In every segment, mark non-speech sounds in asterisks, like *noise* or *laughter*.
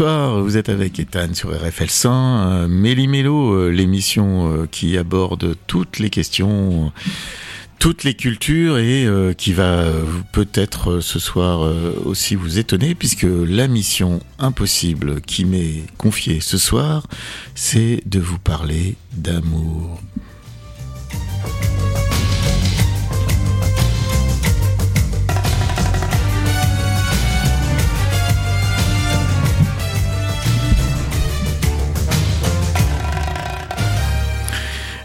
Bonsoir, vous êtes avec Ethan sur RFL 100, euh, Méli Mélo, euh, l'émission euh, qui aborde toutes les questions, toutes les cultures et qui va peut-être ce soir aussi vous étonner puisque la mission impossible qui m'est confiée ce soir, c'est de vous parler d'amour.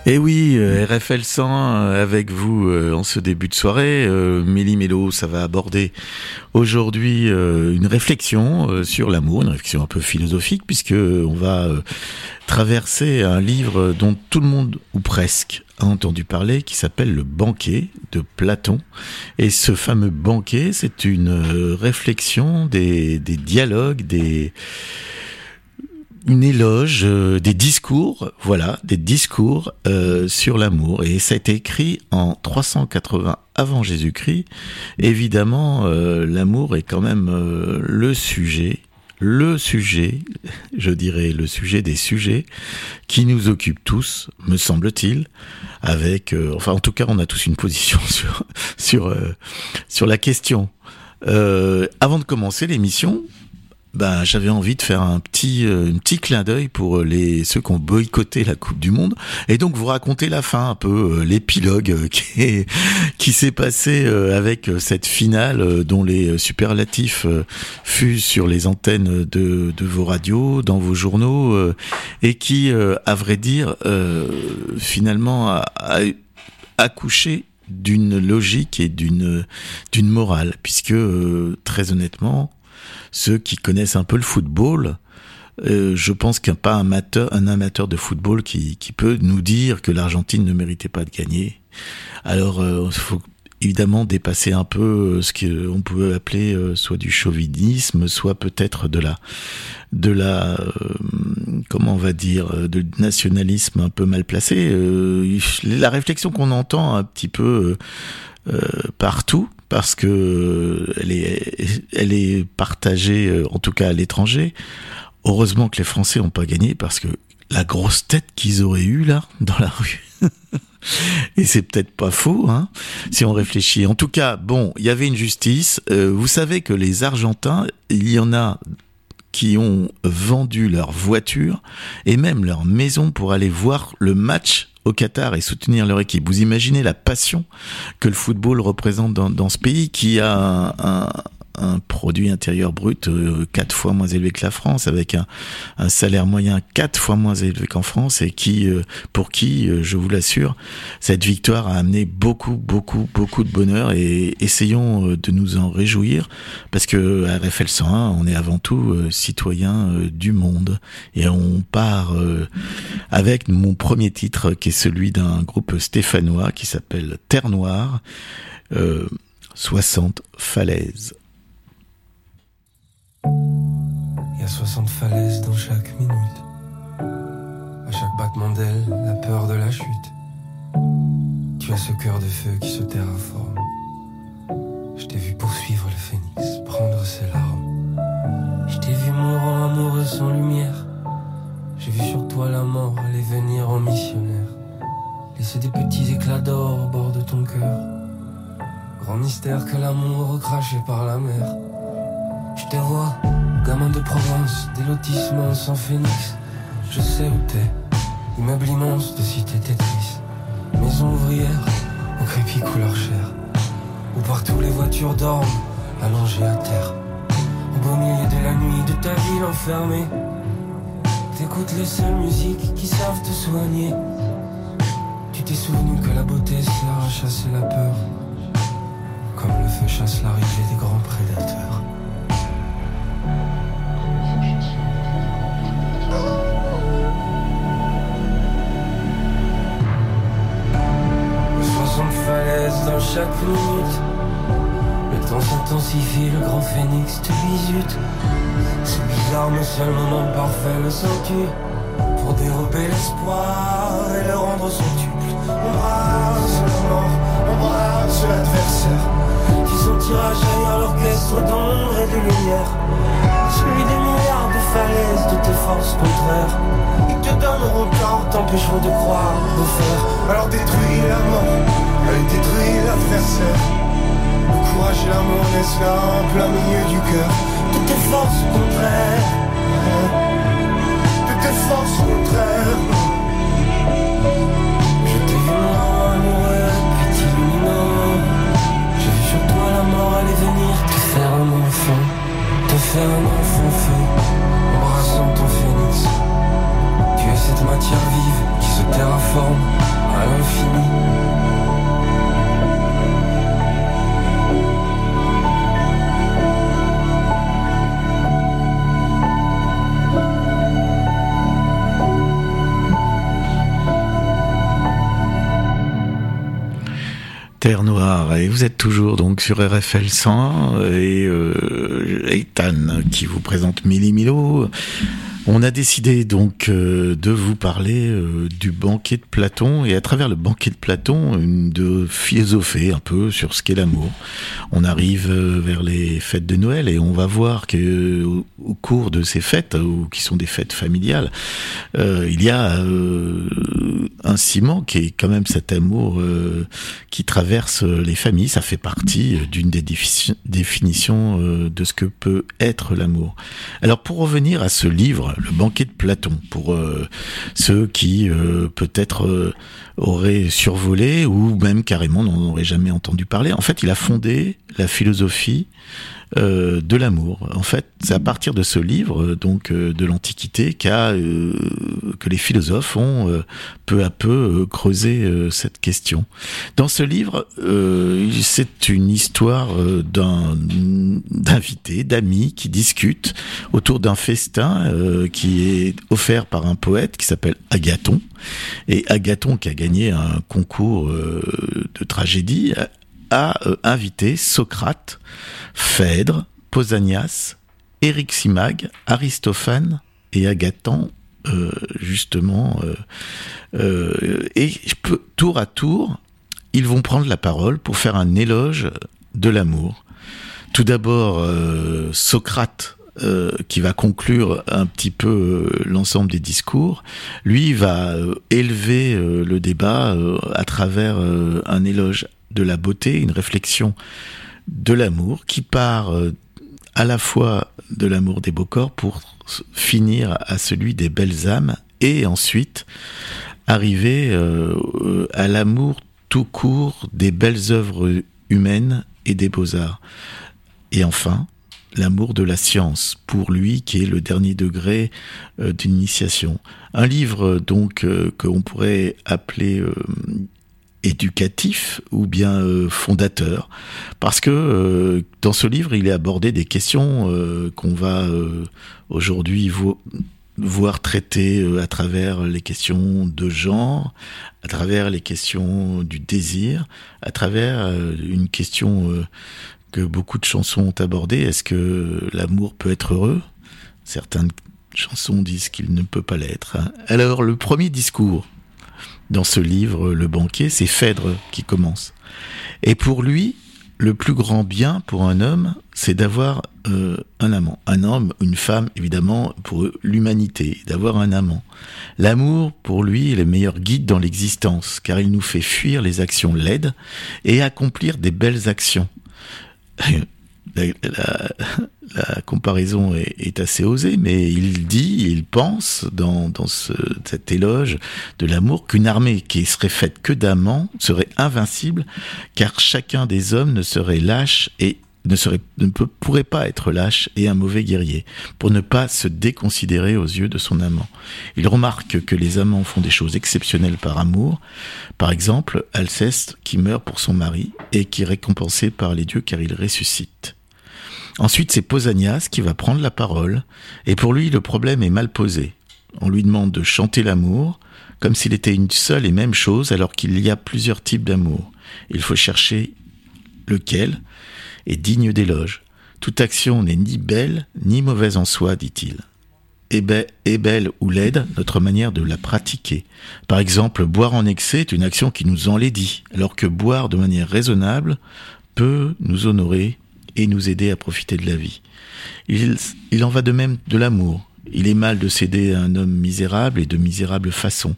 Eh oui, euh, RFL 100 euh, avec vous euh, en ce début de soirée. Méli Mélo, ça va aborder aujourd'hui une réflexion sur l'amour, une réflexion un peu philosophique puisque on va traverser un livre dont tout le monde ou presque a entendu parler qui s'appelle Le banquet de Platon. Et ce fameux banquet, c'est une réflexion des dialogues, des une éloge, euh, des discours, voilà, des discours euh, sur l'amour. Et ça a été écrit en 380 avant Jésus-Christ. Évidemment, euh, l'amour est quand même le sujet, le sujet, je dirais le sujet des sujets qui nous occupent tous, me semble-t-il, avec, enfin en tout cas, on a tous une position *laughs* sur sur sur la question. avant de commencer l'émission, bah, j'avais envie de faire un petit, euh, un petit clin d'œil pour euh, les ceux qui ont boycotté la Coupe du Monde. Et donc vous raconter la fin, un peu euh, l'épilogue *laughs* qui qui s'est passé avec cette finale dont les superlatifs fusent sur les antennes de, de vos radios, dans vos journaux et qui, à vrai dire, finalement a, a accouché d'une logique et d'une d'une morale. Puisque très honnêtement ceux qui connaissent un peu le football, euh, je pense qu'un pas amateur, un amateur de football qui, qui peut nous dire que l'Argentine ne méritait pas de gagner. Alors, il euh, faut évidemment dépasser un peu euh, ce qu'on peut appeler soit du chauvinisme, soit peut-être de la, de la, comment on va dire, de nationalisme un peu mal placé. la réflexion qu'on entend un petit peu partout, parce que elle est, elle est partagée, euh, en tout cas à l'étranger. Heureusement que les Français n'ont pas gagné parce que la grosse tête qu'ils auraient eue là *laughs* dans la rue. *laughs* Et c'est peut-être pas faux, hein, si on réfléchit. En tout cas, bon, il y avait une justice. Euh, vous savez que les Argentins, il y en a qui ont vendu leur voiture et même leur maison pour aller voir le match au Qatar et soutenir leur équipe. Vous imaginez la passion que le football représente dans, ce pays qui a un produit intérieur brut euh, quatre fois moins élevé que la France, avec un, un salaire moyen quatre fois moins élevé qu'en France, et qui, euh, pour qui, euh, je vous l'assure, cette victoire a amené beaucoup, beaucoup, beaucoup de bonheur. Et essayons de nous en réjouir, parce que à RFL 101, on est avant tout citoyen du monde, et on part avec mon premier titre, qui est celui d'un groupe stéphanois qui s'appelle Terre Noire. 60 falaises. Il y a 60 falaises dans chaque minute. À chaque battement d'aile, la peur de la chute. Tu as ce cœur de feu qui se terraforme. Je t'ai vu poursuivre le phénix, prendre ses larmes. Je t'ai vu mourant amoureux sans lumière. J'ai vu sur toi la mort aller venir en missionnaire. Laisser des petits éclats d'or au bord de ton cœur. Grand mystère que l'amour craché par la mer. Je te vois, gamin de Provence, des lotissements sans phénix. Je sais où t'es, immeuble immense de cité Tetris. Maison ouvrière, au crépi couleur chair. Où partout les voitures dorment, allongées à terre. Au beau milieu de la nuit de ta ville enfermée. T'écoutes les seules musiques qui savent te soigner. Tu t'es souvenu que la beauté sert à chasser la peur. Comme le feu chasse l'arrivée des grands prédateurs. Chaque minute. Le temps s'intensifie, le grand phénix te visite. C'est bizarre, mais seul moment parfait le sens-tu Pour dérober l'espoir et le rendre centuple. On brasse la mort, on brasse l'adversaire. Qui sentira jaillir l'orchestre d'ombre et de lumière. De forces contraires. Ils te donneront tort, t'empêcheront de croire, de faire. Alors détruis la mort, elle détruit l'adversaire. Le courage et l'amour naissent là, en plein milieu du cœur. Toutes tes forces contraires. Toutes tes forces contraires. Je t'ai vu amoureux, petit lumineux. J'ai vu sur toi la mort aller venir te faire un enfant. Te faire un enfant feu, embrassant ton phénix. Tu es cette matière vive qui se terraforme à l'infini. Terre Noire et vous êtes toujours donc sur RFL 100 et euh, Ethan qui vous présente Mili Milo. On a décidé donc euh, de vous parler euh, du banquet de Platon et à travers le banquet de Platon de philosopher un peu sur ce qu'est l'amour. On arrive euh, vers les fêtes de Noël et on va voir que au, cours de ces fêtes ou qui sont des fêtes familiales, il y a un ciment qui est quand même cet amour qui traverse les familles. Ça fait partie d'une des défi- définitions de ce que peut être l'amour. Alors pour revenir à ce livre, le banquet de Platon, pour euh, ceux qui euh, peut-être auraient survolé ou même carrément n'en auraient jamais entendu parler. En fait, il a fondé la philosophie euh, de l'amour. En fait, c'est à partir de ce livre, euh, donc euh, de l'Antiquité, qu'a, que les philosophes ont peu à peu creusé cette question. Dans ce livre, c'est une histoire d'un d'invités, d'amis qui discutent autour d'un festin qui est offert par un poète qui s'appelle Agathon. Et Agathon, qui a un concours euh, de tragédie, a, euh, invité Socrate, Phèdre, Pausanias, Éryximag, Aristophane et Agathon, euh, justement. et tour à tour, ils vont prendre la parole pour faire un éloge de l'amour. Tout d'abord, Socrate, euh, qui va conclure un petit peu euh, l'ensemble des discours, lui va euh, élever le débat à travers un éloge de la beauté, une réflexion de l'amour qui part à la fois de l'amour des beaux corps pour finir à celui des belles âmes et ensuite arriver à l'amour tout court des belles œuvres humaines et des beaux-arts. Et enfin, l'amour de la science, pour lui qui est le dernier degré euh, d'initiation. Un livre donc euh, qu'on pourrait appeler euh, éducatif ou bien euh, fondateur, parce que euh, dans ce livre, il est abordé des questions euh, qu'on va euh, aujourd'hui vo- voir traitées euh, à travers les questions de genre, à travers les questions du désir, à travers euh, une question euh, que beaucoup de chansons ont abordée. Est-ce que l'amour peut être heureux? Certaines chansons disent qu'il ne peut pas l'être. Alors, le premier discours dans ce livre, Le banquet, c'est Phèdre qui commence. Et pour lui, le plus grand bien pour un homme, c'est d'avoir euh, un amant. Un homme, une femme, évidemment, pour l'humanité, d'avoir un amant. L'amour, pour lui, est le meilleur guide dans l'existence, car il nous fait fuir les actions laides et accomplir des belles actions. La, comparaison est, assez osée, mais il dit, il pense dans, dans ce, cet éloge de l'amour qu'une armée qui serait faite que d'amants serait invincible, car chacun des hommes ne serait lâche et ne, serait, ne pourrait pas être lâche et un mauvais guerrier, pour ne pas se déconsidérer aux yeux de son amant. Il remarque que les amants font des choses exceptionnelles par amour, par exemple Alceste qui meurt pour son mari et qui est récompensé par les dieux car il ressuscite. Ensuite, c'est Pausanias qui va prendre la parole, et pour lui, le problème est mal posé. On lui demande de chanter l'amour, comme s'il était une seule et même chose, alors qu'il y a plusieurs types d'amour. Il faut chercher lequel? Est digne d'éloge. Toute action n'est ni belle ni mauvaise en soi, dit-il. Est, be- est belle ou laide notre manière de la pratiquer. Par exemple, boire en excès est une action qui nous enlaidit, alors que boire de manière raisonnable peut nous honorer et nous aider à profiter de la vie. Il, il en va de même de l'amour. Il est mal de céder à un homme misérable et de misérable façon.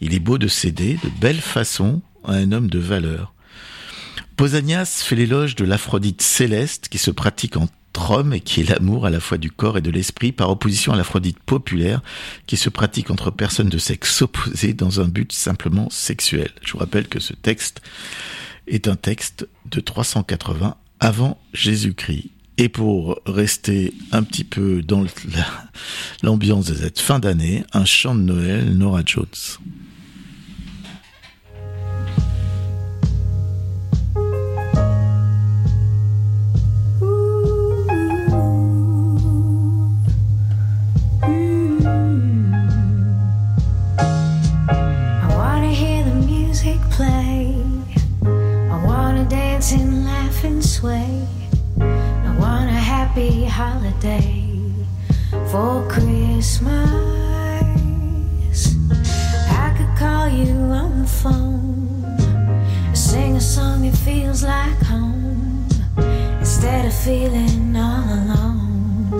Il est beau de céder de belle façon à un homme de valeur. Pausanias fait l'éloge de l'Aphrodite céleste qui se pratique en homme et qui est l'amour à la fois du corps et de l'esprit par opposition à l'Aphrodite populaire qui se pratique entre personnes de sexe opposé dans un but simplement sexuel. Je vous rappelle que ce texte est un texte de 380 avant Jésus-Christ. Et pour rester un petit peu dans l'ambiance de cette fin d'année, un chant de Noël, Nora Jones. Holiday for Christmas. I could call you on the phone, sing a song that feels like home, instead of feeling all alone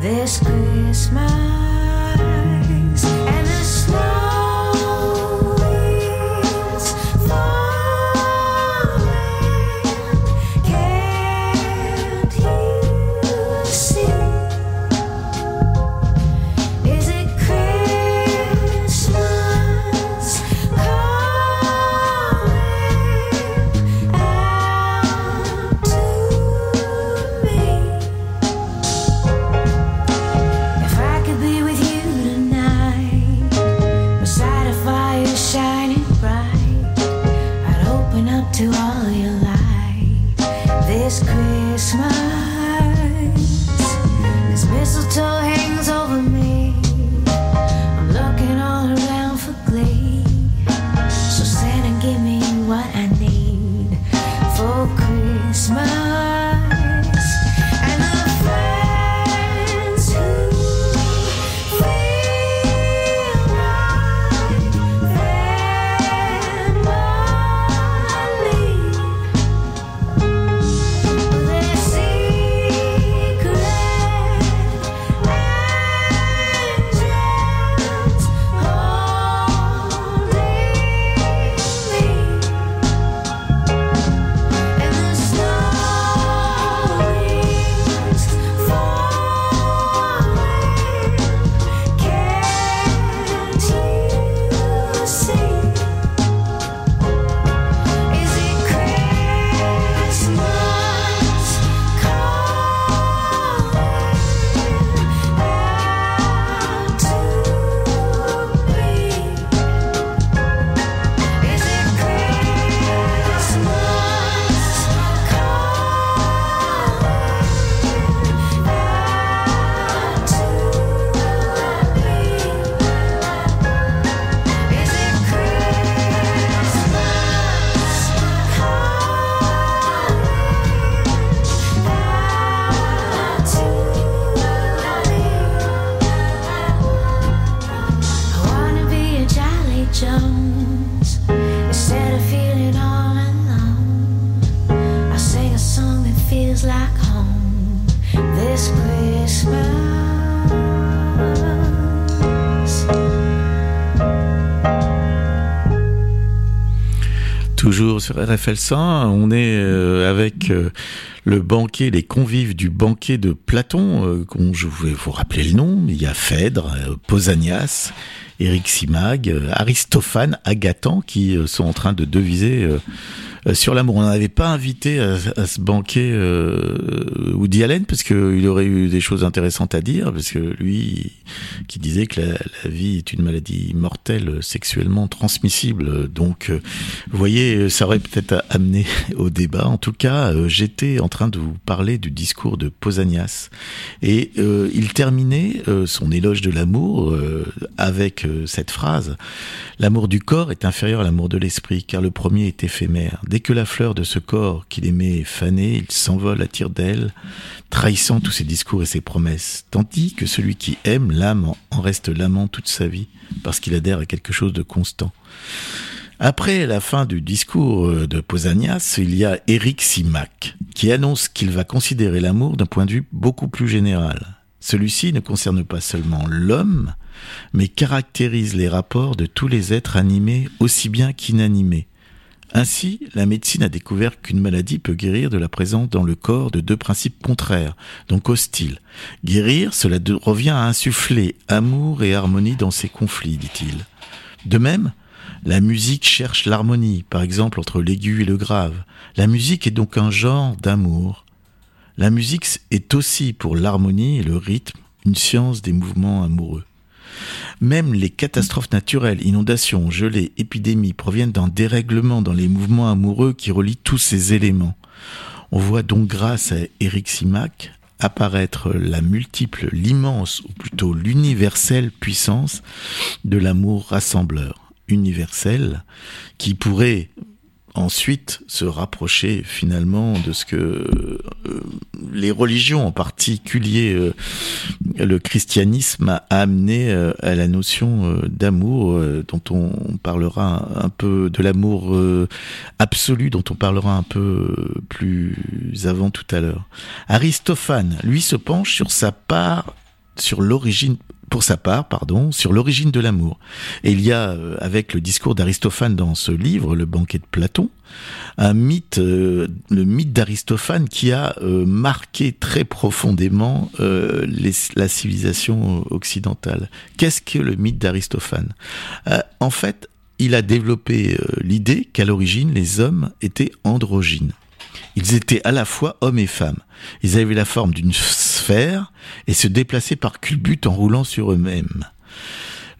this Christmas. 100. On est euh, avec euh, le banquet, les convives du banquet de Platon. Euh, je vais vous rappeler le nom. Il y a Phèdre, Pausanias, Éric Simag, Aristophane, Agathon qui sont en train de deviser sur l'amour. On n'avait pas invité à, ce banquet euh, Woody Allen parce qu'il aurait eu des choses intéressantes à dire, parce que lui, qui disait que la, vie est une maladie mortelle, sexuellement transmissible. Donc, euh, vous voyez, ça aurait peut-être amené au débat. En tout cas, euh, j'étais en train de vous parler du discours de Pausanias. Et il terminait son éloge de l'amour avec cette phrase. L'amour du corps est inférieur à l'amour de l'esprit, car le premier est éphémère. Dès que la fleur de ce corps qu'il aimait est fanée, il s'envole à tire d'aile, trahissant tous ses discours et ses promesses, tandis que celui qui aime l'âme en reste l'amant toute sa vie, parce qu'il adhère à quelque chose de constant. Après la fin du discours euh, de Pausanias, il y a Éric Simac, qui annonce qu'il va considérer l'amour d'un point de vue beaucoup plus général. Celui-ci ne concerne pas seulement l'homme, mais caractérise les rapports de tous les êtres animés aussi bien qu'inanimés. Ainsi, la médecine a découvert qu'une maladie peut guérir de la présence dans le corps de deux principes contraires, donc hostiles. Guérir, cela revient à insuffler amour et harmonie dans ces conflits, dit-il. De même, la musique cherche l'harmonie, par exemple entre l'aigu et le grave. La musique est donc un genre d'amour. La musique est aussi pour l'harmonie et le rythme une science des mouvements amoureux. Même les catastrophes naturelles, inondations, gelées, épidémies proviennent d'un dérèglement dans les mouvements amoureux qui relient tous ces éléments. On voit donc grâce à Eric Simac apparaître la multiple, l'immense, ou plutôt l'universelle puissance de l'amour rassembleur. Universel, qui pourrait ensuite se rapprocher finalement de ce que euh, les religions, en particulier euh, le christianisme, a amené euh, à la notion d'amour, dont on parlera un, peu de l'amour absolu, dont on parlera un peu plus avant tout à l'heure. Aristophane, lui, se penche sur sa part, sur l'origine pour sa part, pardon, sur l'origine de l'amour. Et il y a, euh, avec le discours d'Aristophane dans ce livre, Le banquet de Platon, un mythe, euh, le mythe d'Aristophane qui a euh, marqué très profondément la civilisation occidentale. Qu'est-ce que le mythe d'Aristophane? En fait, il a développé l'idée qu'à l'origine, les hommes étaient androgynes. Ils étaient à la fois hommes et femmes. Ils avaient la forme d'une sphère et se déplaçaient par culbute en roulant sur eux-mêmes.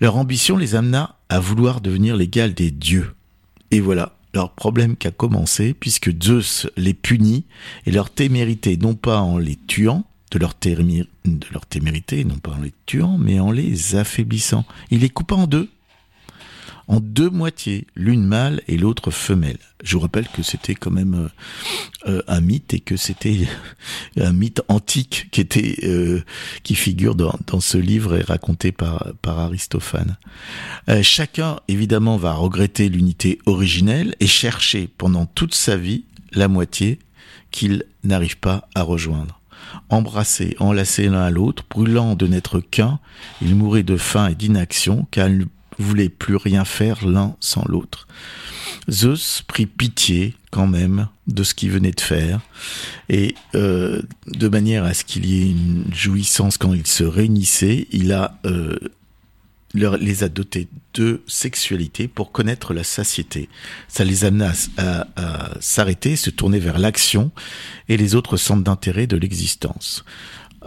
Leur ambition les amena à vouloir devenir l'égal des dieux. Et voilà leur problème qui a commencé, puisque Zeus les punit et leur témérité, non pas en les tuant, de leur, de leur témérité, non pas en les tuant, mais en les affaiblissant. Il les coupa en deux en deux moitiés, l'une mâle et l'autre femelle. Je vous rappelle que c'était quand même euh, euh, un mythe et que c'était *laughs* un mythe antique qui était euh, qui figure dans, dans, ce livre et raconté par par Aristophane. chacun évidemment va regretter l'unité originelle et chercher pendant toute sa vie la moitié qu'il n'arrive pas à rejoindre embrassés, enlacés l'un à l'autre, brûlant de n'être qu'un, ils mouraient de faim et d'inaction, car voulaient plus rien faire l'un sans l'autre. Zeus prit pitié quand même de ce qu'il venait de faire et euh, de manière à ce qu'il y ait une jouissance quand ils se réunissaient, il euh, les a dotés de sexualité pour connaître la satiété. Ça les amena à s'arrêter, se tourner vers l'action et les autres centres d'intérêt de l'existence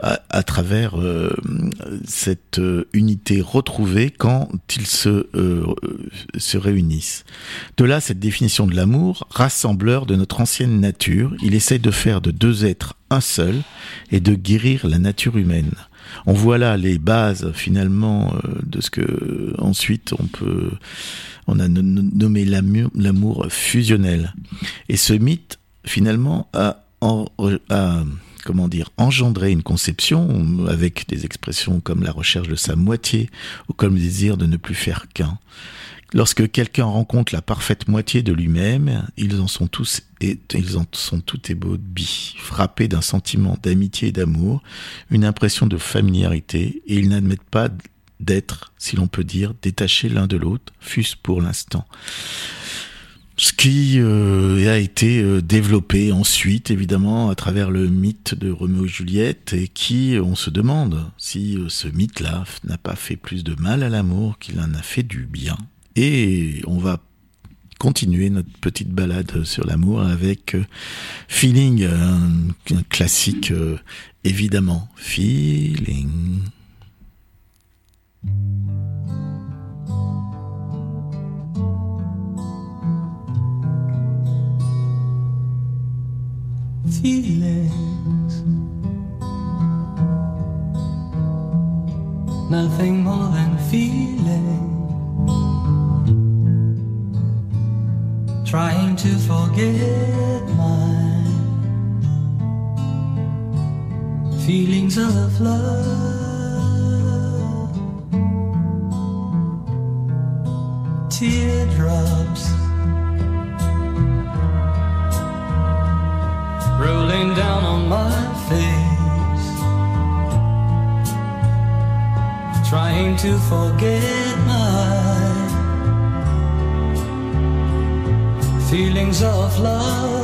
à, travers euh, cette euh, unité retrouvée quand ils se, euh, se réunissent. De là, cette définition de l'amour, rassembleur de notre ancienne nature, il essaie de faire de deux êtres un seul et de guérir la nature humaine. On voit là les bases finalement de ce que ensuite on peut, on a nommé l'amour fusionnel. Et ce mythe finalement a, a comment dire, engendrer une conception avec des expressions comme la recherche de sa moitié ou comme le désir de ne plus faire qu'un. Lorsque quelqu'un rencontre la parfaite moitié de lui-même, ils en sont tous et ils en sont tout ébobis, frappés d'un sentiment d'amitié et d'amour, une impression de familiarité, et ils n'admettent pas d'être, si l'on peut dire, détachés l'un de l'autre, fût-ce pour l'instant ce qui euh, a été euh, développé ensuite, évidemment, à travers le mythe de Roméo et Juliette, et qui, on se demande si euh, ce mythe-là n'a pas fait plus de mal à l'amour qu'il en a fait du bien. Et on va continuer notre petite balade sur l'amour avec Feeling, un classique, évidemment. Feeling. Feelings. Nothing more than feeling. Trying to forget my feelings of love. Teardrops rolling down on my face, trying to forget my feelings of love.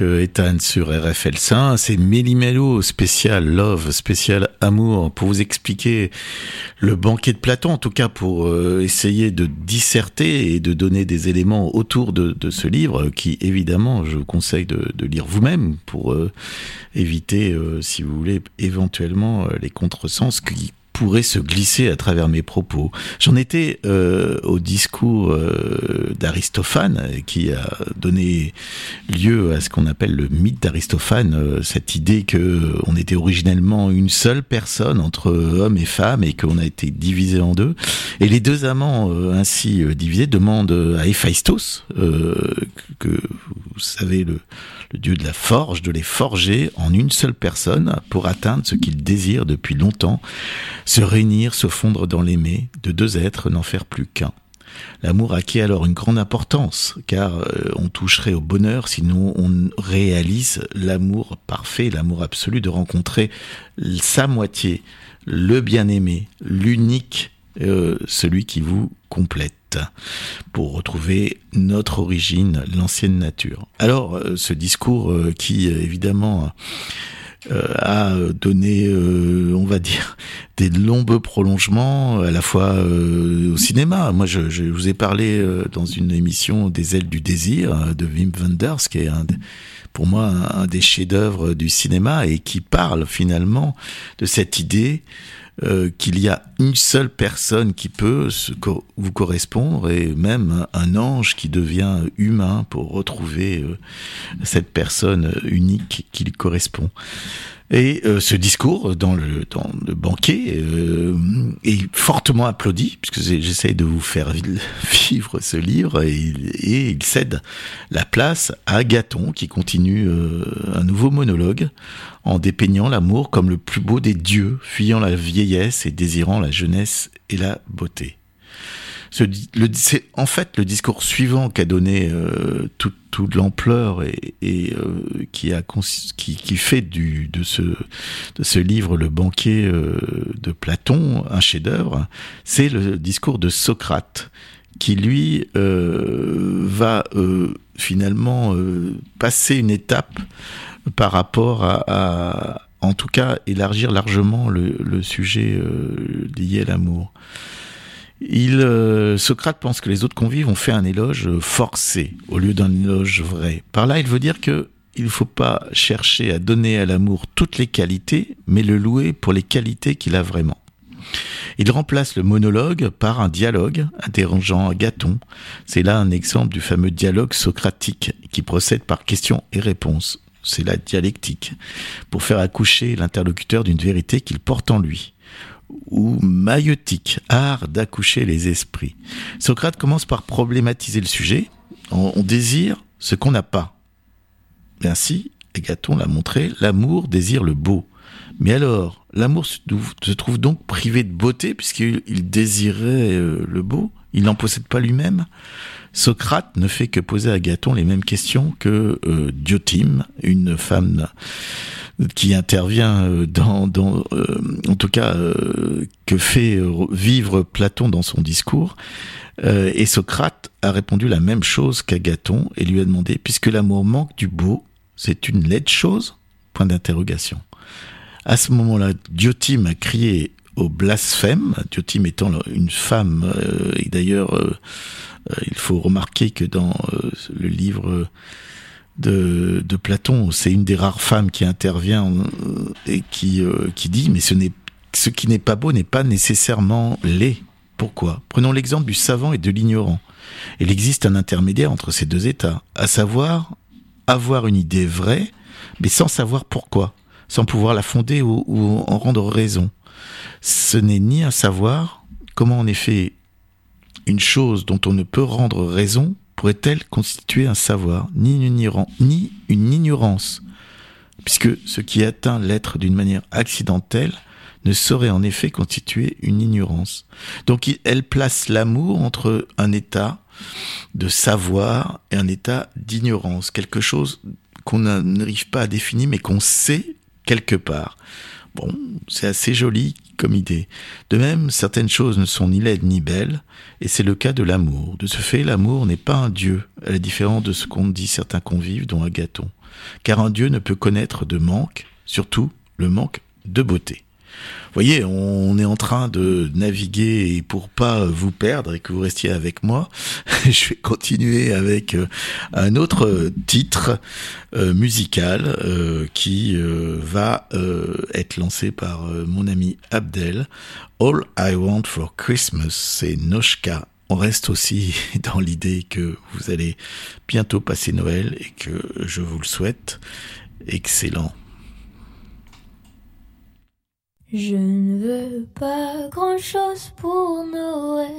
Euh, Ethan sur RFL 5, c'est Méli-Mélo spécial love, spécial amour, pour vous expliquer le banquet de Platon, en tout cas pour euh, essayer de disserter et de donner des éléments autour de, ce livre, qui évidemment je vous conseille de, lire vous-même pour euh, éviter, euh, si vous voulez, éventuellement euh, les contresens qui pourrait se glisser à travers mes propos. J'en étais euh, au discours euh, d'Aristophane qui a donné lieu à ce qu'on appelle le mythe d'Aristophane, euh, cette idée que on était originellement une seule personne entre homme et femme et qu'on a été divisé en deux. Et les deux amants ainsi divisés demandent à Héphaïstos, que vous savez le, dieu de la forge, de les forger en une seule personne pour atteindre ce qu'ils désirent depuis longtemps, se réunir, se fondre dans l'aimer, de deux êtres n'en faire plus qu'un. L'amour acquiert alors une grande importance, car euh, on toucherait au bonheur sinon on réalise l'amour parfait, l'amour absolu de rencontrer sa moitié, le bien-aimé, l'unique, euh, celui qui vous complète, pour retrouver notre origine, l'ancienne nature. Alors, euh, ce discours euh, qui, euh, évidemment, a donné, on va dire, *laughs* des longs prolongements à la fois au cinéma. Moi, je, vous ai parlé dans une émission des ailes du désir de Wim Wenders, qui est pour moi un des chefs-d'œuvre du cinéma et qui parle finalement de cette idée euh, qu'il y a une seule personne qui peut vous correspondre et même un ange qui devient humain pour retrouver euh, cette personne unique qui lui correspond. Et euh, ce discours dans le, dans le banquet euh, est fortement applaudi, puisque j'essaye de vous faire vi- *laughs* vivre ce livre, et, il- cède la place à Agathon, qui continue euh, un nouveau monologue en dépeignant l'amour comme le plus beau des dieux, fuyant la vieillesse et désirant la jeunesse et la beauté. C'est en fait le discours suivant qu'a donné euh, toute, l'ampleur et, euh, qui a qui, qui fait de ce livre le banquet euh, de Platon un chef-d'œuvre. C'est le discours de Socrate qui lui va finalement passer une étape par rapport à, en tout cas, élargir largement le, sujet lié à l'amour. Il, euh, Socrate pense que les autres convives ont fait un éloge forcé au lieu d'un éloge vrai. Par là, il veut dire que il ne faut pas chercher à donner à l'amour toutes les qualités, mais le louer pour les qualités qu'il a vraiment. Il remplace le monologue par un dialogue interrogeant Agathon. C'est là un exemple du fameux dialogue socratique qui procède par questions et réponses. C'est la dialectique, pour faire accoucher l'interlocuteur d'une vérité qu'il porte en lui ou maïotique, art d'accoucher les esprits. Socrate commence par problématiser le sujet. On, désire ce qu'on n'a pas. Ainsi, Agathon l'a montré, l'amour désire le beau. Mais alors, l'amour se, trouve donc privé de beauté puisqu'il il désirait euh, le beau, il n'en possède pas lui-même. Socrate ne fait que poser à Agathon les mêmes questions que euh, Diotime, une femme qui intervient euh, dans, euh, en tout cas, euh, que fait vivre Platon dans son discours. Et Socrate a répondu la même chose qu'Agathon et lui a demandé, puisque l'amour manque du beau, c'est une laide chose? Point d'interrogation. À ce moment-là, Diotime a crié au blasphème, Diotime étant une femme, et d'ailleurs, il faut remarquer que dans le livre de, de Platon, c'est une des rares femmes qui intervient euh, et qui, euh, qui dit, mais ce, ce qui n'est pas beau n'est pas nécessairement laid. Pourquoi? Prenons l'exemple du savant et de l'ignorant. Il existe un intermédiaire entre ces deux états, à savoir avoir une idée vraie, mais sans savoir pourquoi, sans pouvoir la fonder ou, ou en rendre raison. Ce n'est ni un savoir, comment en effet une chose dont on ne peut rendre raison pourrait-elle constituer un savoir, ni une, ni une ignorance, puisque ce qui atteint l'être d'une manière accidentelle ne saurait en effet constituer une ignorance. Donc elle place l'amour entre un état de savoir et un état d'ignorance, quelque chose qu'on n'a- n'arrive pas à définir mais qu'on sait quelque part. Bon, c'est assez joli comme idée. De même, certaines choses ne sont ni laides ni belles, et c'est le cas de l'amour. De ce fait, l'amour n'est pas un dieu, à la différence de ce qu'ont dit certains convives, dont Agathon. Car un dieu ne peut connaître de manque, surtout le manque de beauté. Vous voyez, on est en train de naviguer et pour pas vous perdre et que vous restiez avec moi, *laughs* je vais continuer avec euh, un autre titre euh, musical euh, qui va être lancé par mon ami Abdel. All I Want for Christmas, c'est Noshka. On reste aussi *laughs* dans l'idée que vous allez bientôt passer Noël et que je vous le souhaite. Excellent. Je ne veux pas grand-chose pour Noël.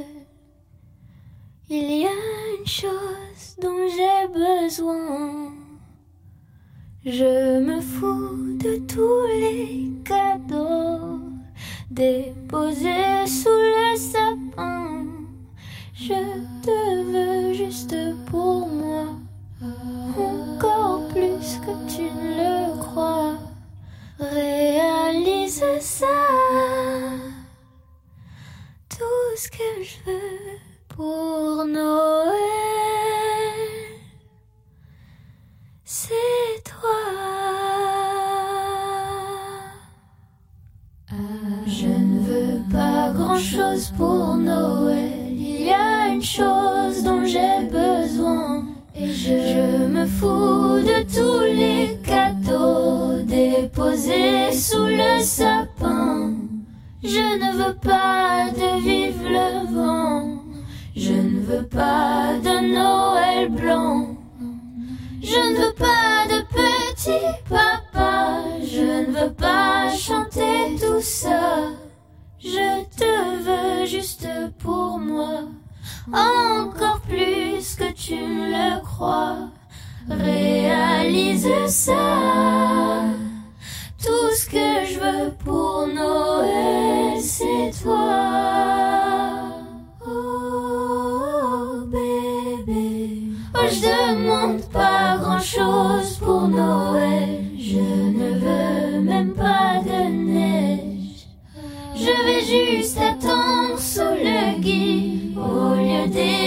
Il y a une chose dont j'ai besoin. Je me fous de tous les cadeaux déposés sous le sapin. Je te veux juste pour moi, encore plus que tu ne le crois. Réalise ça. Tout ce que je veux pour Noël, c'est toi. Je ne veux pas grand chose pour Noël. Il y a une chose dont j'ai besoin. Et je, je me fous de tous les cadeaux déposés sous le sapin. Je ne veux pas de vive le vent. Je ne veux pas de Noël blanc. Je ne veux pas de petit papa. Je ne veux pas chanter tout ça. Je te veux juste pour moi. Encore plus que tu ne le crois réalise ça. Tout ce que je veux pour Noël, c'est toi. Oh bébé, oh, je demande pas grand chose pour Noël. Je ne veux même pas de neige. Je vais juste attendre sous le gui au lieu des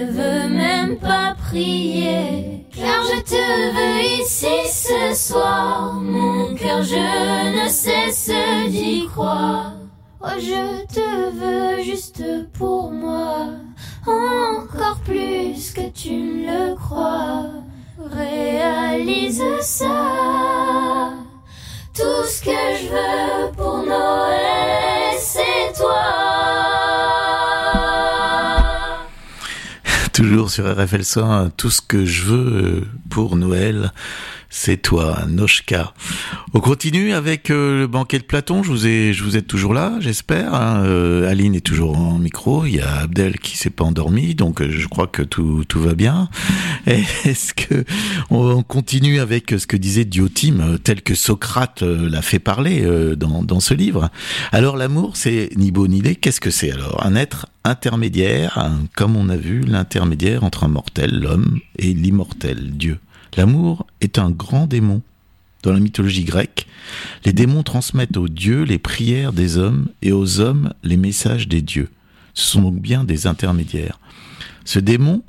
ne veux même pas prier. Car je te veux ici ce soir, mon cœur je ne cesse d'y croire. Oh, je te veux juste pour moi, encore plus que tu ne le crois. Réalise ça, tout ce que je veux pour Noël, c'est toi. Toujours sur RFL 100, tout ce que je veux euh, pour Noël, c'est toi, Noshka. On continue avec euh, le banquet de Platon. Je vous ai, je vous êtes toujours là, j'espère. hein. Euh, Aline est toujours en micro. Il y a Abdel qui s'est pas endormi, donc euh, je crois que tout, tout va bien. *laughs* Est-ce que on continue avec ce que disait Diotime, tel que Socrate l'a fait parler dans, ce livre? Alors l'amour, c'est ni beau ni laid. Qu'est-ce que c'est alors? Un être intermédiaire, comme on a vu, l'intermédiaire entre un mortel, l'homme, et l'immortel, Dieu. L'amour est un grand démon. Dans la mythologie grecque, les démons transmettent aux dieux les prières des hommes et aux hommes les messages des dieux. Ce sont donc bien des intermédiaires. Ce démon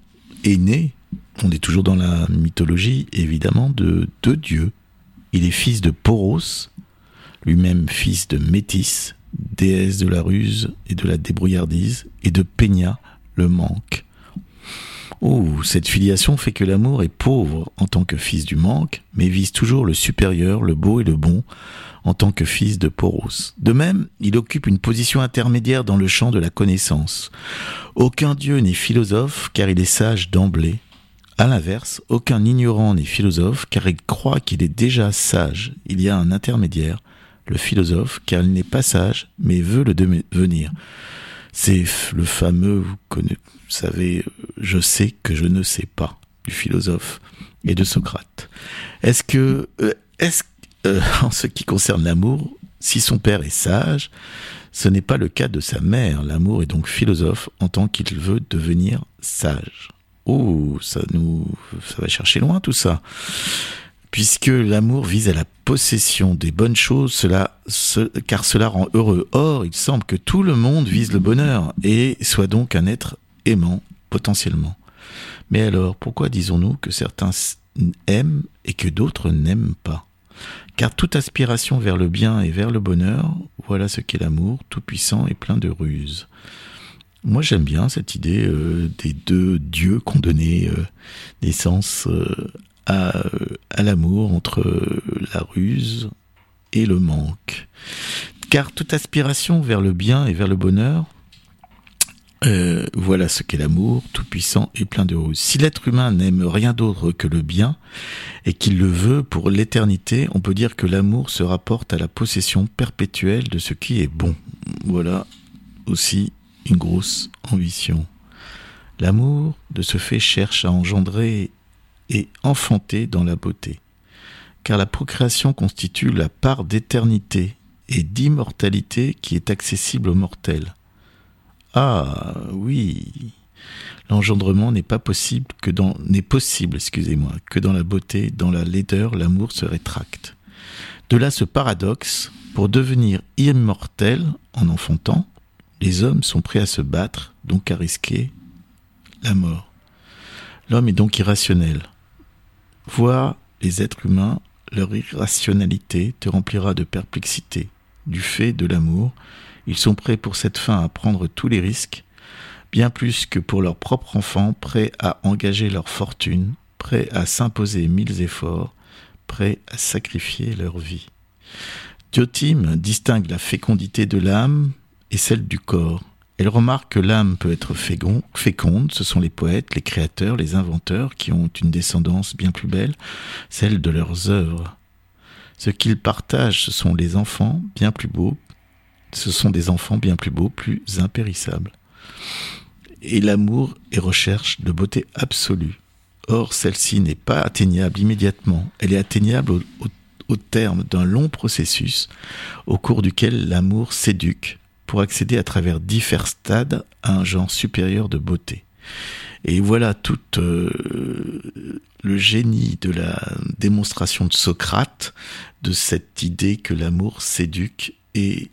est né, on est toujours dans la mythologie évidemment, de deux dieux. Il est fils de Poros, lui-même fils de Métis, déesse de la ruse et de la débrouillardise, et de Peña, le manque. Oh, cette filiation fait que l'amour est pauvre en tant que fils du manque, mais vise toujours le supérieur, le beau et le bon en tant que fils de Poros. De même, il occupe une position intermédiaire dans le champ de la connaissance. Aucun dieu n'est philosophe car il est sage d'emblée. À l'inverse, aucun ignorant n'est philosophe car il croit qu'il est déjà sage. Il y a un intermédiaire, le philosophe, car il n'est pas sage mais veut le devenir. C'est le fameux, vous, vous savez, je sais que je ne sais pas, du philosophe et de Socrate. Est-ce que, euh, est-ce, euh, *laughs* en ce qui concerne l'amour, si son père est sage, ce n'est pas le cas de sa mère. L'amour est donc philosophe en tant qu'il veut devenir sage. Oh, ça nous, ça va chercher loin tout ça. Puisque l'amour vise à la possession des bonnes choses, cela, ce- car cela rend heureux. Or, il semble que tout le monde vise le bonheur et soit donc un être aimant potentiellement. Mais alors, pourquoi disons-nous que certains aiment et que d'autres n'aiment pas? Car toute aspiration vers le bien et vers le bonheur, voilà ce qu'est l'amour, tout puissant et plein de ruses. Moi, j'aime bien cette idée euh, des deux dieux qui ont donné euh, naissance euh, à, euh, à l'amour entre la ruse et le manque. Car toute aspiration vers le bien et vers le bonheur, euh, voilà ce qu'est l'amour, tout puissant et plein de ruse. Si l'être humain n'aime rien d'autre que le bien et qu'il le veut pour l'éternité, on peut dire que l'amour se rapporte à la possession perpétuelle de ce qui est bon. Voilà aussi une grosse ambition. L'amour, de ce fait, cherche à engendrer et enfanter dans la beauté. Car la procréation constitue la part d'éternité et d'immortalité qui est accessible aux mortels. Ah oui, l'engendrement n'est pas possible que dans n'est possible, excusez-moi, que dans la beauté, dans la laideur, l'amour se rétracte. De là ce paradoxe, pour devenir immortel en enfantant, les hommes sont prêts à se battre, donc à risquer la mort. L'homme est donc irrationnel. Voir les êtres humains, leur irrationalité te remplira de perplexité. Du fait de l'amour, ils sont prêts pour cette fin à prendre tous les risques, bien plus que pour leur propre enfant, prêts à engager leur fortune, prêts à s'imposer mille efforts, prêts à sacrifier leur vie. Diotime distingue la fécondité de l'âme et celle du corps. Elle remarque que l'âme peut être féconde, ce sont les poètes, les créateurs, les inventeurs qui ont une descendance bien plus belle, celle de leurs œuvres. Ce qu'ils partagent, ce sont les enfants bien plus beaux, ce sont des enfants bien plus beaux, plus impérissables. Et l'amour est recherche de beauté absolue. Or, celle-ci n'est pas atteignable immédiatement, elle est atteignable au, terme d'un long processus au cours duquel l'amour s'éduque pour accéder à travers divers stades à un genre supérieur de beauté. Et voilà tout euh, le génie de la démonstration de Socrate, de cette idée que l'amour s'éduque et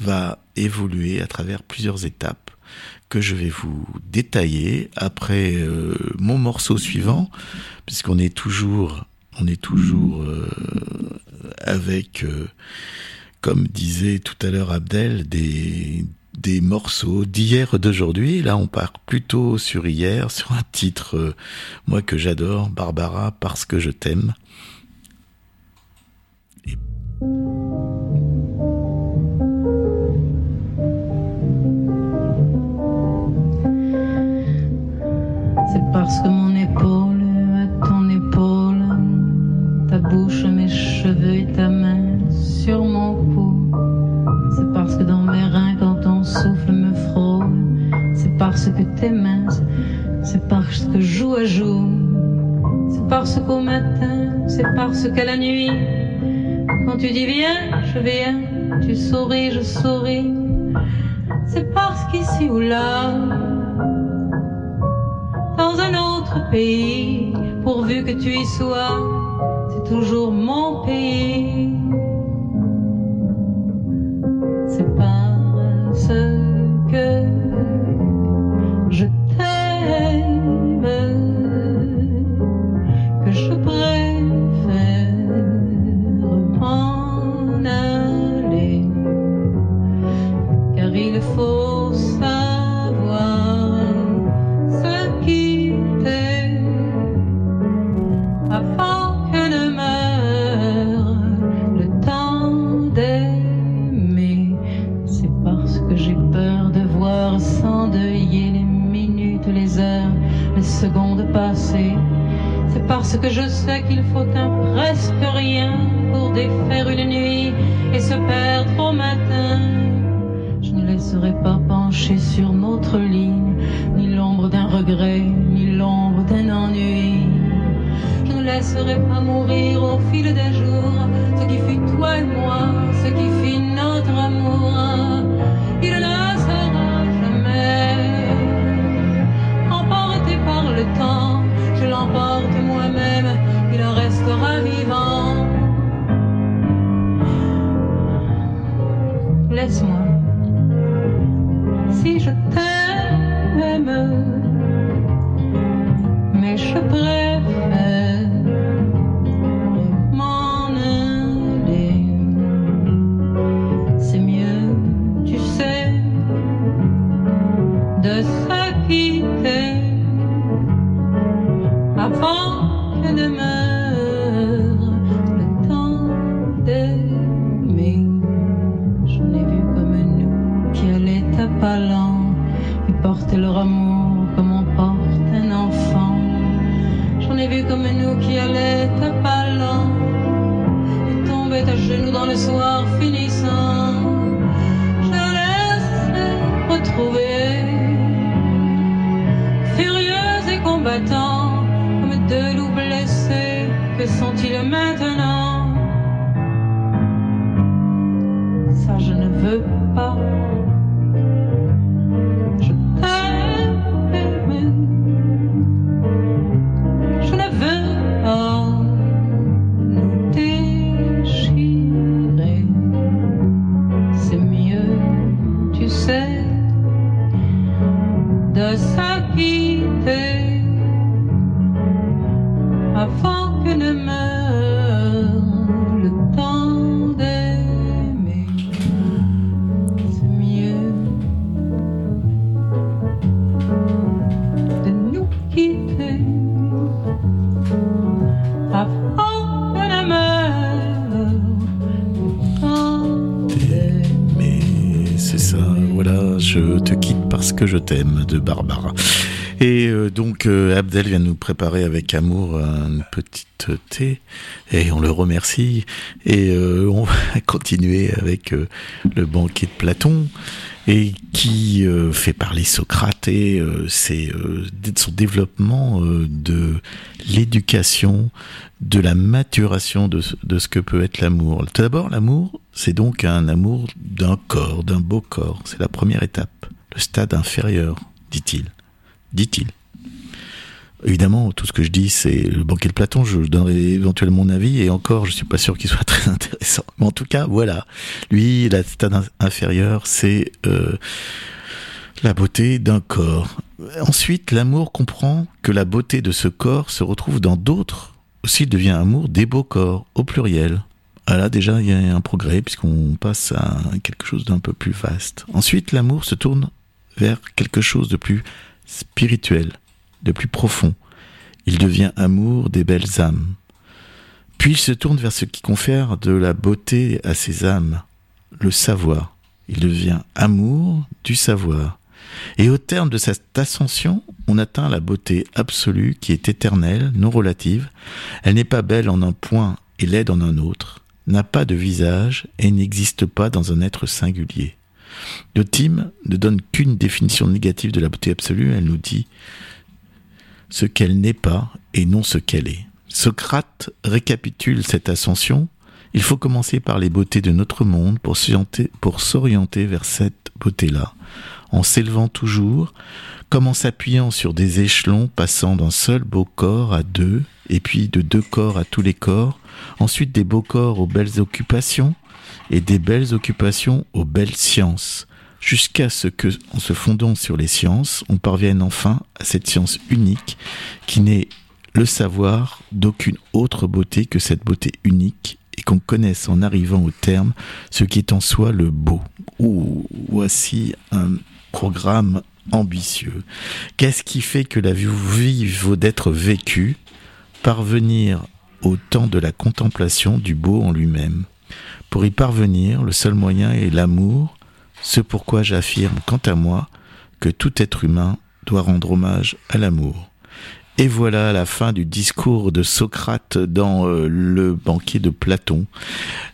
va évoluer à travers plusieurs étapes que je vais vous détailler après euh, mon morceau suivant, puisqu'on est toujours, on est toujours euh, avec, comme disait tout à l'heure Abdel, des, morceaux d'hier d'aujourd'hui. Là, on part plutôt sur hier, sur un titre, euh, moi que j'adore, Barbara, parce que je t'aime. C'est parce que mon épaule ton épaule, ta bouche, mes cheveux et ta main sur mon cou. C'est parce que dans mes reins, souffle me frôle. C'est parce que t'es mince, c'est parce que joue à joue. C'est parce qu'au matin, c'est parce qu'à la nuit, quand tu dis viens, je viens, tu souris, je souris. C'est parce qu'ici ou là, pays, pourvu que tu y sois, c'est toujours mon pays. Sais qu'il faut un presque rien pour défaire une nuit et se perdre au matin. Je ne laisserai pas pencher sur notre ligne, ni l'ombre d'un regret, ni l'ombre d'un ennui. Je ne laisserai pas mourir au fil des jours Ça, je ne veux pas. T'aime de Barbara. Et euh, donc euh, Abdel vient nous préparer avec amour une petite thé et on le remercie et euh, on *laughs* va continuer avec le banquet de Platon et qui fait parler Socrate et c'est son développement de l'éducation, de la maturation de, de ce que peut être l'amour. Tout d'abord, l'amour, c'est donc un amour d'un corps, d'un beau corps. C'est la première étape le stade inférieur, dit-il. Dit-il. Évidemment, tout ce que je dis, c'est le banquet de Platon. Je donnerai éventuellement mon avis, et encore, je suis pas sûr qu'il soit *laughs* très intéressant. Mais en tout cas, voilà. Lui, la stade inférieure, c'est euh, la beauté d'un corps. Ensuite, l'amour comprend que la beauté de ce corps se retrouve dans d'autres. Aussi, il devient amour des beaux corps, au pluriel. Ah là, déjà, il y a un progrès, puisqu'on passe à quelque chose d'un peu plus vaste. Ensuite, l'amour se tourne vers quelque chose de plus spirituel, de plus profond. Il devient amour des belles âmes. Puis il se tourne vers ce qui confère de la beauté à ces âmes, le savoir. Il devient amour du savoir. Et au terme de cette ascension, on atteint la beauté absolue qui est éternelle, non relative. Elle n'est pas belle en un point et laide en un autre, n'a pas de visage et n'existe pas dans un être singulier. De Tim ne donne qu'une définition négative de la beauté absolue, elle nous dit ce qu'elle n'est pas et non ce qu'elle est. Socrate récapitule cette ascension. Il faut commencer par les beautés de notre monde pour s'orienter vers cette beauté-là, en s'élevant toujours, comme en s'appuyant sur des échelons passant d'un seul beau corps à deux, et puis de deux corps à tous les corps, ensuite des beaux corps aux belles occupations, et des belles occupations aux belles sciences, jusqu'à ce que, en se fondant sur les sciences, on parvienne enfin à cette science unique qui n'est le savoir d'aucune autre beauté que cette beauté unique et qu'on connaisse en arrivant au terme ce qui est en soi le beau. Ouh, voici un programme ambitieux. Qu'est-ce qui fait que la vie vaut d'être vécue? Parvenir au temps de la contemplation du beau en lui-même. Pour y parvenir, le seul moyen est l'amour, ce pourquoi j'affirme quant à moi que tout être humain doit rendre hommage à l'amour. Et voilà la fin du discours de Socrate dans euh, le banquier de Platon.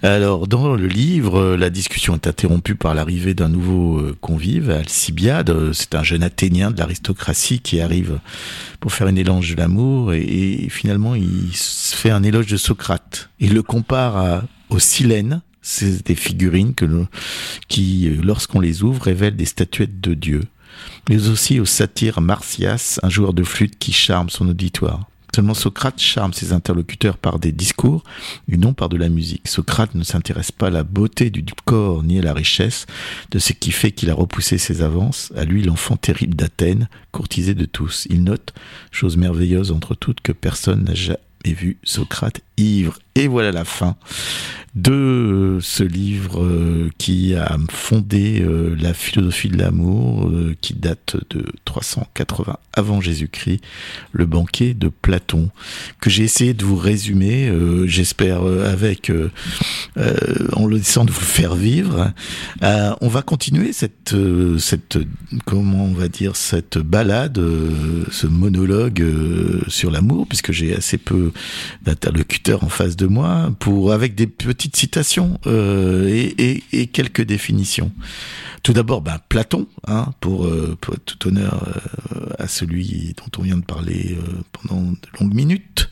Alors, dans le livre, euh, la discussion est interrompue par l'arrivée d'un nouveau euh, convive, Alcibiade. C'est un jeune Athénien de l'aristocratie qui arrive pour faire un éloge de l'amour et, finalement il fait un éloge de Socrate. Il le compare à, au Silène, c'est des figurines que qui, lorsqu'on les ouvre, révèlent des statuettes de Dieu mais aussi au satyre Martias, un joueur de flûte qui charme son auditoire. Seulement Socrate charme ses interlocuteurs par des discours et non par de la musique. Socrate ne s'intéresse pas à la beauté du corps ni à la richesse de ce qui fait qu'il a repoussé ses avances. À lui, l'enfant terrible d'Athènes, courtisé de tous. Il note, chose merveilleuse entre toutes, que personne n'a jamais vu Socrate ivre. Et voilà la fin de ce livre euh, qui a fondé euh, la philosophie de l'amour, euh, qui date de 380 avant Jésus-Christ, le banquet de Platon, que j'ai essayé de vous résumer, j'espère avec, en le laissant de vous faire vivre. on va continuer cette, cette, comment on va dire, cette balade, ce monologue sur l'amour, puisque j'ai assez peu d'interlocuteurs en face de moi, pour avec des petites citations euh, et, quelques définitions. Tout d'abord, ben, Platon, hein, pour, euh, pour tout honneur euh, à celui dont on vient de parler pendant de longues minutes.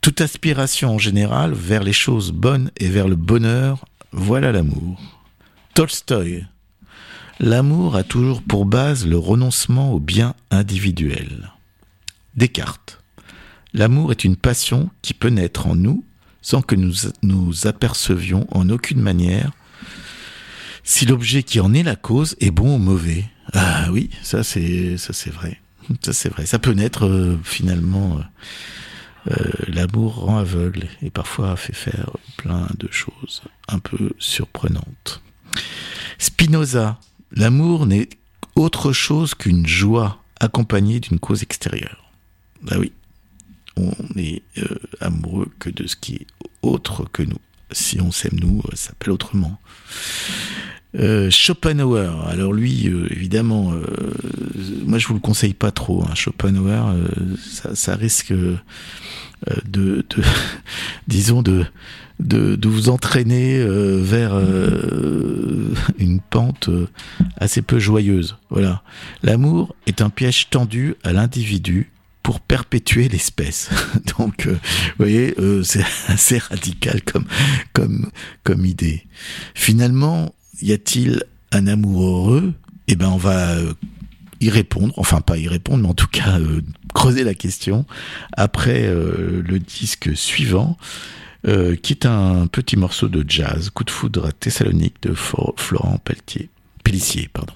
Toute aspiration en général vers les choses bonnes et vers le bonheur, voilà l'amour. Tolstoï. L'amour a toujours pour base le renoncement au bien individuel. Descartes. L'amour est une passion qui peut naître en nous sans que nous nous apercevions en aucune manière si l'objet qui en est la cause est bon ou mauvais. Ah oui, *laughs* ça c'est vrai. Ça peut naître euh, finalement. Euh, euh, l'amour rend aveugle et parfois fait faire plein de choses un peu surprenantes. Spinoza, l'amour n'est autre chose qu'une joie accompagnée d'une cause extérieure. Bah oui, on est euh, amoureux que de ce qui est autre que nous. Si on s'aime nous, ça s'appelle autrement. Euh, Schopenhauer, alors lui, euh, évidemment, moi je vous le conseille pas trop. Hein. Schopenhauer, ça, risque de, *laughs* disons, de, vous entraîner vers une pente assez peu joyeuse. Voilà. L'amour est un piège tendu à l'individu pour perpétuer l'espèce. *laughs* Donc, euh, vous voyez, euh, c'est *laughs* assez radical comme, comme, comme idée. Finalement, y a-t-il un amour heureux? Eh ben, on va euh, y répondre, enfin pas y répondre, mais en tout cas creuser la question après le disque suivant, qui est un petit morceau de jazz, Coup de foudre à Thessalonique de Florent Pelletier, Pellissier, pardon.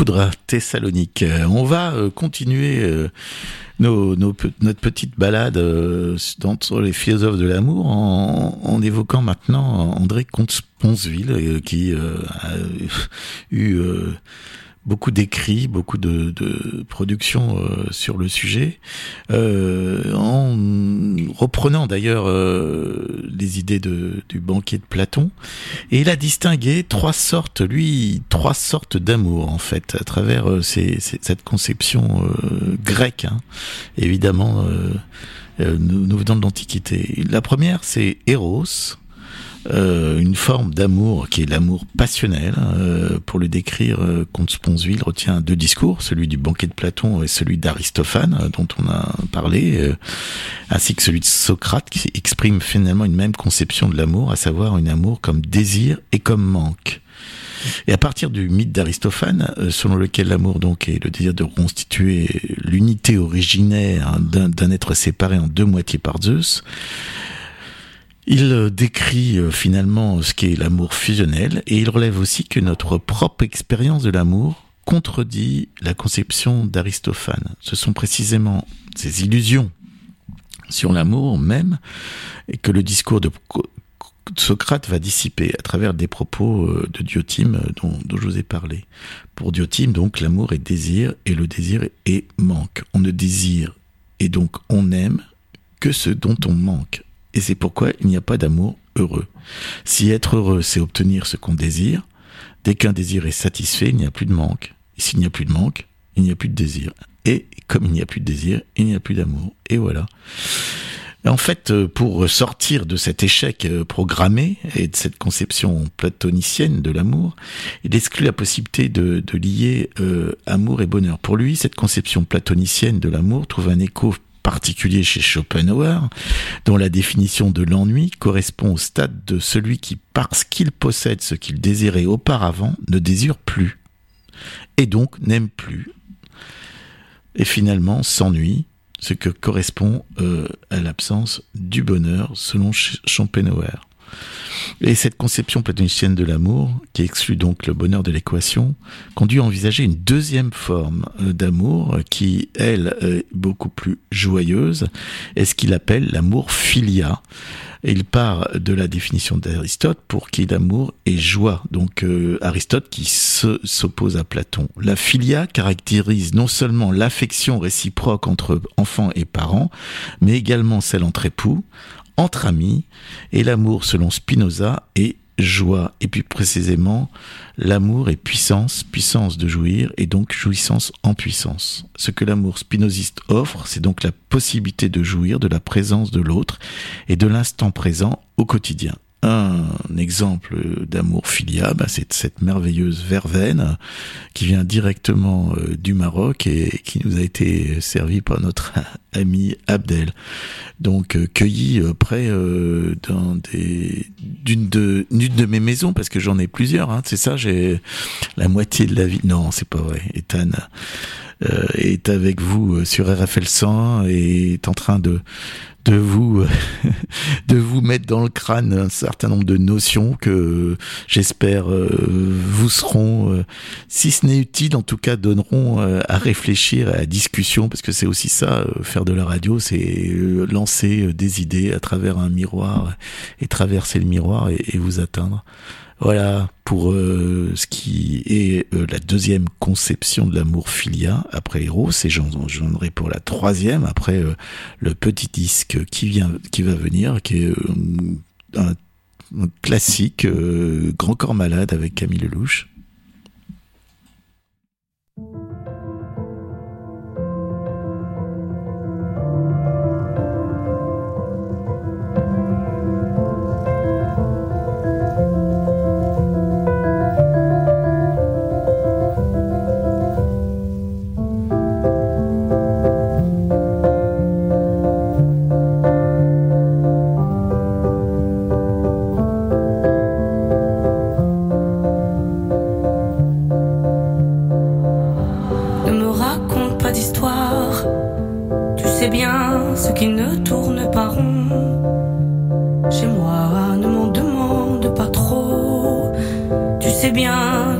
Euh, Thessalonique. Euh, on va euh, continuer nos, notre petite balade sur les philosophes de l'amour en, évoquant maintenant André Comte-Sponsville qui a eu beaucoup d'écrits, beaucoup de, productions euh, sur le sujet, euh, en reprenant d'ailleurs euh, les idées du banquier de Platon. Et il a distingué trois sortes, lui, trois sortes d'amour en fait, à travers cette conception grecque, hein. évidemment. nous venons de l'Antiquité. La première, c'est Eros, euh, une forme d'amour qui est l'amour passionnel. Euh, pour le décrire, euh, Comte Sponsville retient deux discours, celui du banquet de Platon et celui d'Aristophane, euh, dont on a parlé, ainsi que celui de Socrate, qui exprime finalement une même conception de l'amour, à savoir un amour comme désir et comme manque. Et à partir du mythe d'Aristophane, selon lequel l'amour donc est le désir de reconstituer l'unité originaire d'un être séparé en deux moitiés par Zeus, il euh, décrit euh, finalement ce qu'est l'amour fusionnel et il relève aussi que notre propre expérience de l'amour contredit la conception d'Aristophane. Ce sont précisément ces illusions sur l'amour même que le discours de Socrate va dissiper à travers des propos euh, de Diotime dont, dont je vous ai parlé. Pour Diotime, donc, l'amour est désir et le désir est manque. On ne désire et donc on aime que ce dont on manque. Et c'est pourquoi il n'y a pas d'amour heureux. Si être heureux, c'est obtenir ce qu'on désire, dès qu'un désir est satisfait, il n'y a plus de manque. Et s'il n'y a plus de manque, il n'y a plus de désir. Et comme il n'y a plus de désir, il n'y a plus d'amour. Et voilà. En fait, euh, pour sortir de cet échec euh, programmé et de cette conception platonicienne de l'amour, il exclut la possibilité de, lier euh, amour et bonheur. Pour lui, cette conception platonicienne de l'amour trouve un écho particulier chez Schopenhauer, dont la définition de l'ennui correspond au stade de celui qui, parce qu'il possède ce qu'il désirait auparavant, ne désire plus, et donc n'aime plus, et finalement s'ennuie, ce que correspond euh, à l'absence du bonheur selon Schopenhauer. Et cette conception platonicienne de l'amour, qui exclut donc le bonheur de l'équation, conduit à envisager une deuxième forme euh, d'amour qui, elle, est beaucoup plus joyeuse, est ce qu'il appelle l'amour filia. Il part de la définition d'Aristote pour qui l'amour est joie. Donc euh, Aristote qui s'oppose à Platon. La filia caractérise non seulement l'affection réciproque entre enfants et parents, mais également celle entre époux, entre amis, et l'amour selon Spinoza est joie, et puis précisément, l'amour est puissance, puissance de jouir, et donc jouissance en puissance. Ce que l'amour spinoziste offre, c'est donc la possibilité de jouir de la présence de l'autre et de l'instant présent au quotidien un exemple d'amour filial, bah, c'est cette merveilleuse verveine qui vient directement euh, du Maroc et qui nous a été servie par notre *laughs* ami Abdel. Donc euh, cueilli euh, près d'une de mes maisons parce que j'en ai plusieurs. Hein, c'est ça, j'ai la moitié de la vie. Non, c'est pas vrai. Ethan est avec vous sur RFL 100 et est en train de de vous *laughs* de vous mettre dans le crâne un certain nombre de notions que j'espère euh, vous seront euh, si ce n'est utile en tout cas donneront euh, à réfléchir à discussion parce que c'est aussi ça faire de la radio c'est lancer des idées à travers un miroir et traverser le miroir et vous atteindre voilà pour euh, ce qui est euh, la deuxième conception de l'amour filia après Eros et j'en aurai pour la troisième après euh, le petit disque qui vient qui va venir qui est un, un, classique Grand corps malade avec Camille Lelouch.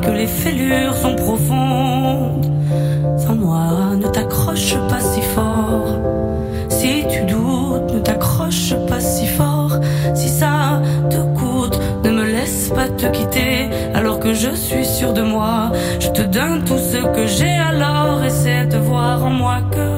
que les fêlures sont profondes. Sans moi, ne t'accroche pas si fort. Si tu doutes, ne t'accroche pas si fort. Si ça te coûte, ne me laisse pas te quitter. Alors que je suis sûr de moi, je te donne tout ce que j'ai alors. Essaie de voir en moi que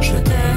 je t'aime.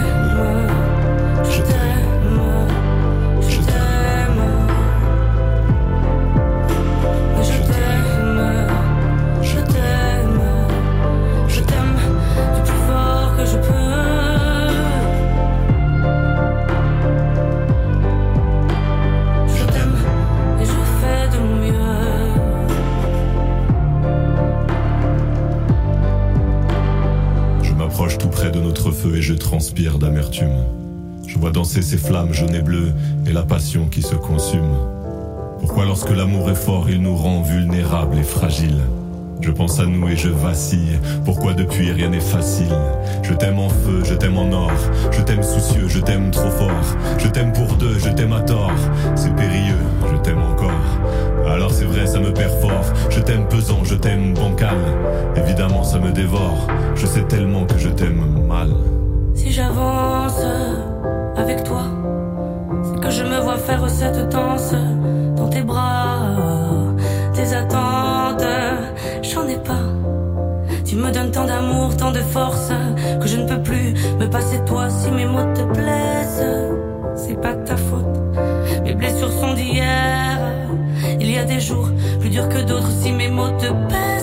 Jaunes et bleues et la passion qui se consume Pourquoi lorsque l'amour est fort, il nous rend vulnérables et fragiles? Je pense à nous et je vacille. Pourquoi depuis rien n'est facile? Je t'aime en feu, je t'aime en or. Je t'aime soucieux, je t'aime trop fort. Je t'aime pour deux, je t'aime à tort. C'est périlleux, je t'aime encore. Alors c'est vrai, ça me perd fort. Je t'aime pesant, je t'aime bancal. Évidemment, ça me dévore. Je sais tellement que je t'aime mal. Si j'avance avec toi, c'est que je me vois faire cette danse dans tes bras, tes attentes, j'en ai pas. Tu me donnes tant d'amour, tant de force, que je ne peux plus me passer de toi si mes mots te plaisent. C'est pas ta faute, mes blessures sont d'hier. Il y a des jours plus durs que d'autres si mes mots te pèsent.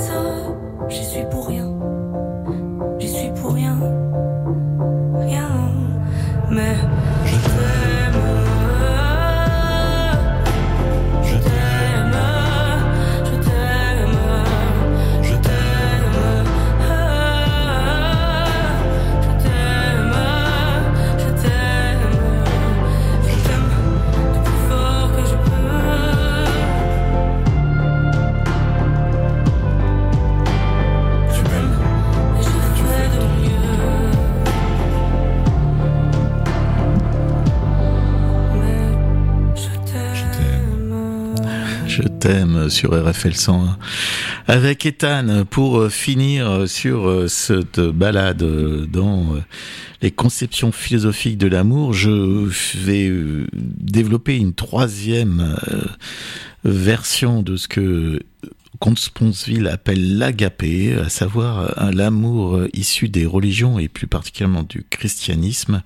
T'aime sur RFL 101 avec Ethan pour euh, finir sur euh, cette balade euh, dans euh, les conceptions philosophiques de l'amour. Je vais euh, développer une troisième euh, version de ce que Comte Sponsville appelle l'agapé, à savoir euh, l'amour euh, issu des religions et plus particulièrement du christianisme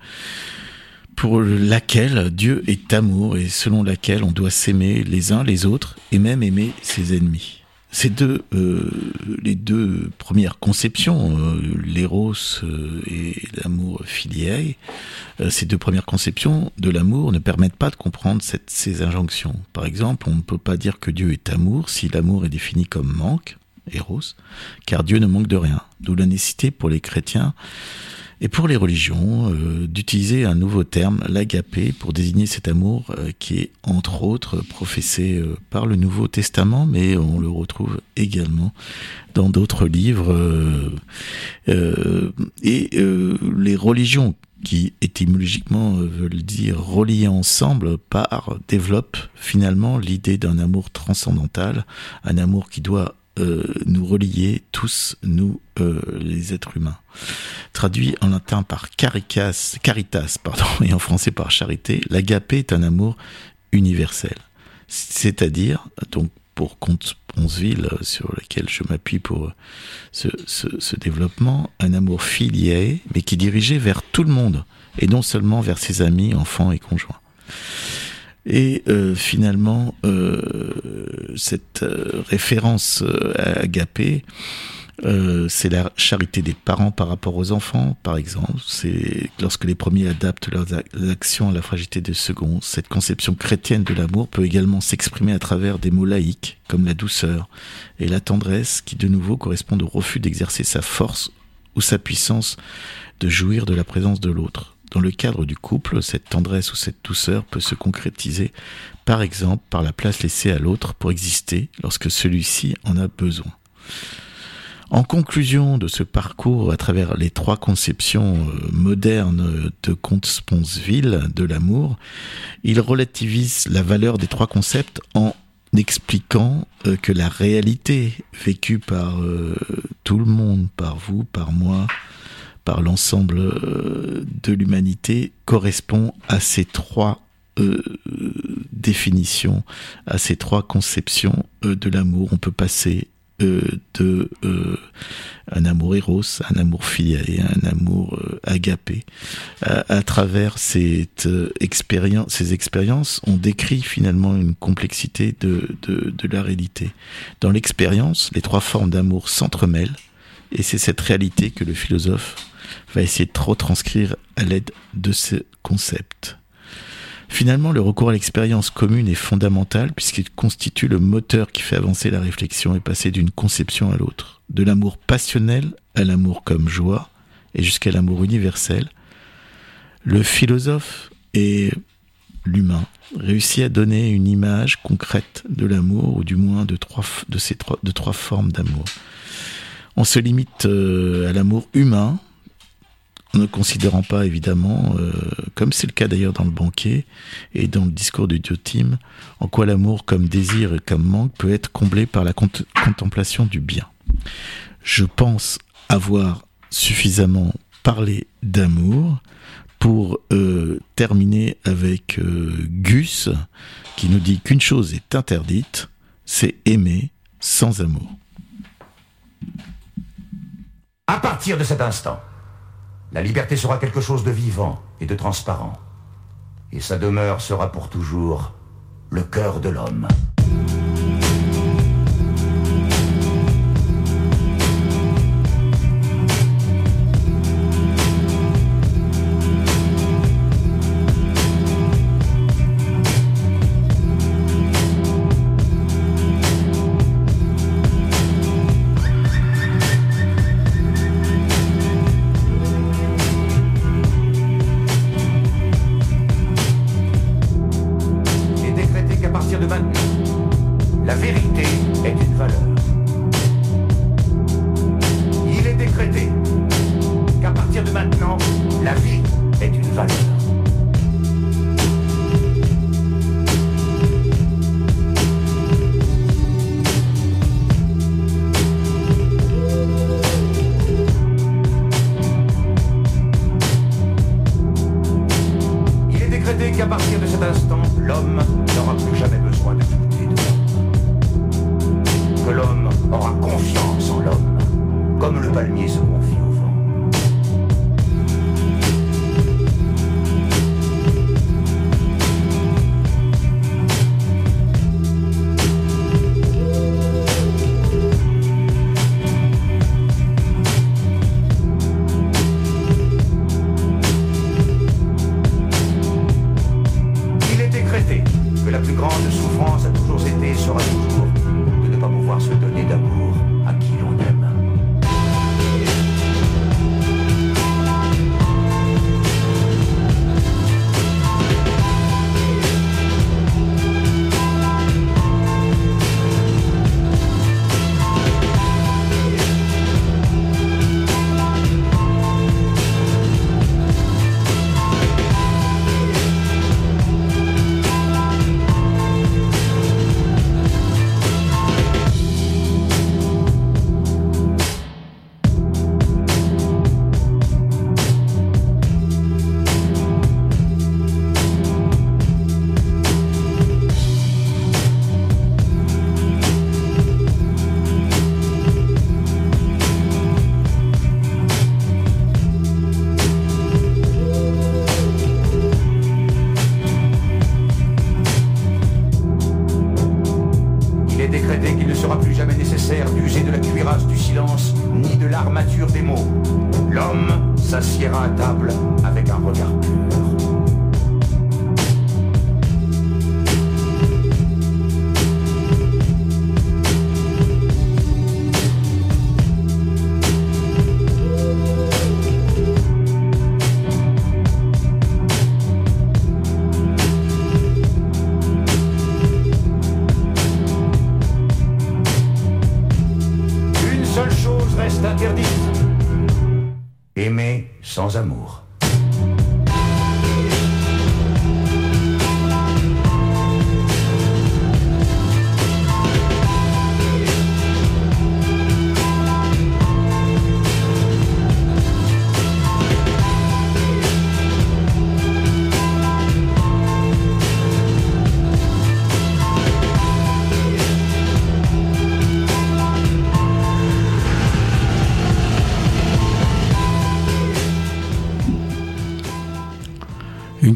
pour laquelle Dieu est amour et selon laquelle on doit s'aimer les uns les autres et même aimer ses ennemis. Ces deux, euh, les deux premières conceptions, euh, l'éros euh, et l'amour filiae, euh, ces deux premières conceptions de l'amour ne permettent pas de comprendre ces injonctions. Par exemple, on ne peut pas dire que Dieu est amour si l'amour est défini comme manque, éros, car Dieu ne manque de rien. D'où la nécessité pour les chrétiens et pour les religions, euh, d'utiliser un nouveau terme, l'agapé, pour désigner cet amour euh, qui est entre autres professé euh, par le Nouveau Testament, mais on le retrouve également dans d'autres livres. et les religions qui étymologiquement veulent dire relier ensemble, par développent finalement l'idée d'un amour transcendantal, un amour qui doit euh, nous relier tous, nous euh, les êtres humains. Traduit en latin par caricas, caritas pardon, *laughs* et en français par charité, l'agapé est un amour universel. C'est-à-dire, donc pour Comte Ponceville, euh, sur lequel je m'appuie pour euh, ce, ce, ce développement, un amour filié, mais qui est dirigé vers tout le monde, et non seulement vers ses amis, enfants et conjoints. Et euh, finalement, euh, cette euh, référence à Agapé, c'est la charité des parents par rapport aux enfants, par exemple. C'est lorsque les premiers adaptent leurs ac- actions à la fragilité des seconds. Cette conception chrétienne de l'amour peut également s'exprimer à travers des mots laïques, comme la douceur et la tendresse, qui de nouveau correspondent au refus d'exercer sa force ou sa puissance de jouir de la présence de l'autre. Dans le cadre du couple, cette tendresse ou cette douceur peut se concrétiser, par exemple, par la place laissée à l'autre pour exister lorsque celui-ci en a besoin. En conclusion de ce parcours à travers les trois conceptions euh, modernes de Comte Sponsville de l'amour, il relativise la valeur des trois concepts en expliquant euh, que la réalité vécue par euh, tout le monde, par vous, par moi, par l'ensemble euh, de l'humanité correspond à ces trois euh, définitions, à ces trois conceptions euh, de l'amour. On peut passer euh, de un amour éros, un amour filial, un amour agapé. À, travers cette expérience, ces expériences, on décrit finalement une complexité de, de, de la réalité. Dans l'expérience, les trois formes d'amour s'entremêlent, et c'est cette réalité que le philosophe va essayer de retranscrire à l'aide de ce concept. Finalement, le recours à l'expérience commune est fondamental puisqu'il constitue le moteur qui fait avancer la réflexion et passer d'une conception à l'autre, de l'amour passionnel à l'amour comme joie et jusqu'à l'amour universel. Le philosophe et l'humain réussit à donner une image concrète de l'amour ou du moins de ces trois de trois formes d'amour. On se limite euh, à l'amour humain ne considérant pas évidemment, euh, comme c'est le cas d'ailleurs dans le banquet et dans le discours du Diotime, en quoi l'amour comme désir et comme manque peut être comblé par la cont- contemplation du bien. Je pense avoir suffisamment parlé d'amour pour euh, terminer avec euh, Gus qui nous dit qu'une chose est interdite, c'est aimer sans amour. À partir de cet instant, la liberté sera quelque chose de vivant et de transparent. Et sa demeure sera pour toujours le cœur de l'homme.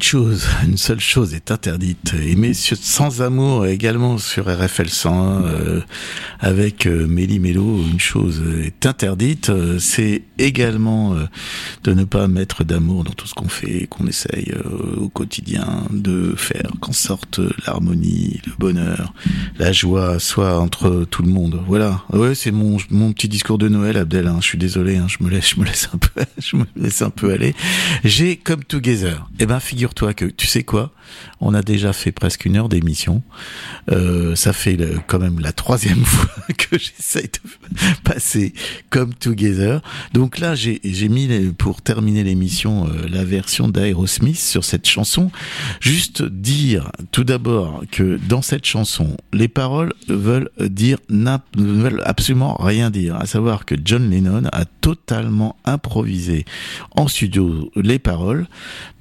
Chose, *laughs* une seule chose est interdite. Aimer sans amour également sur RFL 100 euh, avec euh, Méli Mélo, une chose est interdite, euh, c'est également euh, de ne pas mettre d'amour dans tout ce qu'on fait, qu'on essaye au quotidien de faire, qu'en sorte l'harmonie, le bonheur, la joie soit entre tout le monde. Voilà. Ouais, c'est mon mon petit discours de Noël, Abdel. Hein. Je suis désolé, hein. je me laisse, je me laisse un peu, *laughs* je me laisse un peu aller. J'ai comme Together. Eh ben, figure toi que tu sais quoi? On a déjà fait presque une heure d'émission. Euh, ça fait quand même la troisième *laughs* fois que j'essaye de passer comme Together. Donc là, j'ai mis pour terminer l'émission euh, la version d'Aerosmith sur cette chanson. Juste dire tout d'abord que dans cette chanson, les paroles veulent dire veulent absolument rien dire. À savoir que John Lennon a totalement improvisé en studio les paroles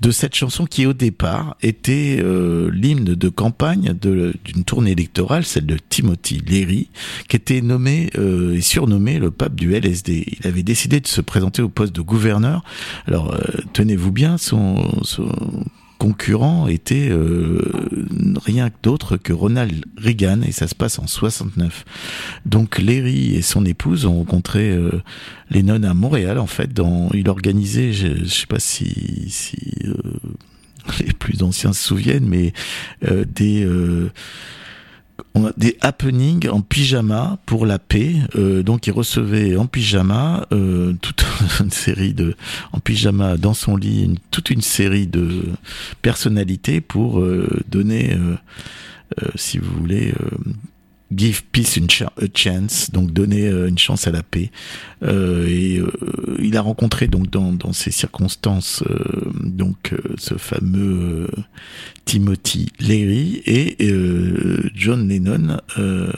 de cette chanson qui au départ était euh, l'hymne de campagne d'une tournée électorale, celle de Timothy Leary, qui était nommé euh, et surnommé le pape du LSD. Il avait décidé de se présenter au poste de gouverneur. Alors euh, tenez-vous bien, son, concurrent était rien d'autre que Ronald Reagan et ça se passe en 69. Donc Léry et son épouse ont rencontré euh, Lennon à Montréal en fait. Dans, il organisait, je, je sais pas si, les plus anciens se souviennent, mais euh, des euh, des happenings en pyjama pour la paix. Euh, donc il recevait en pyjama toute *laughs* une série de en pyjama dans son lit toute une série de personnalités pour donner, si vous voulez. Euh, Give peace a chance, donc donner euh, une chance à la paix. Euh, et euh, il a rencontré donc dans, dans ces circonstances euh, donc euh, ce fameux euh, Timothy Leary et euh, John Lennon euh,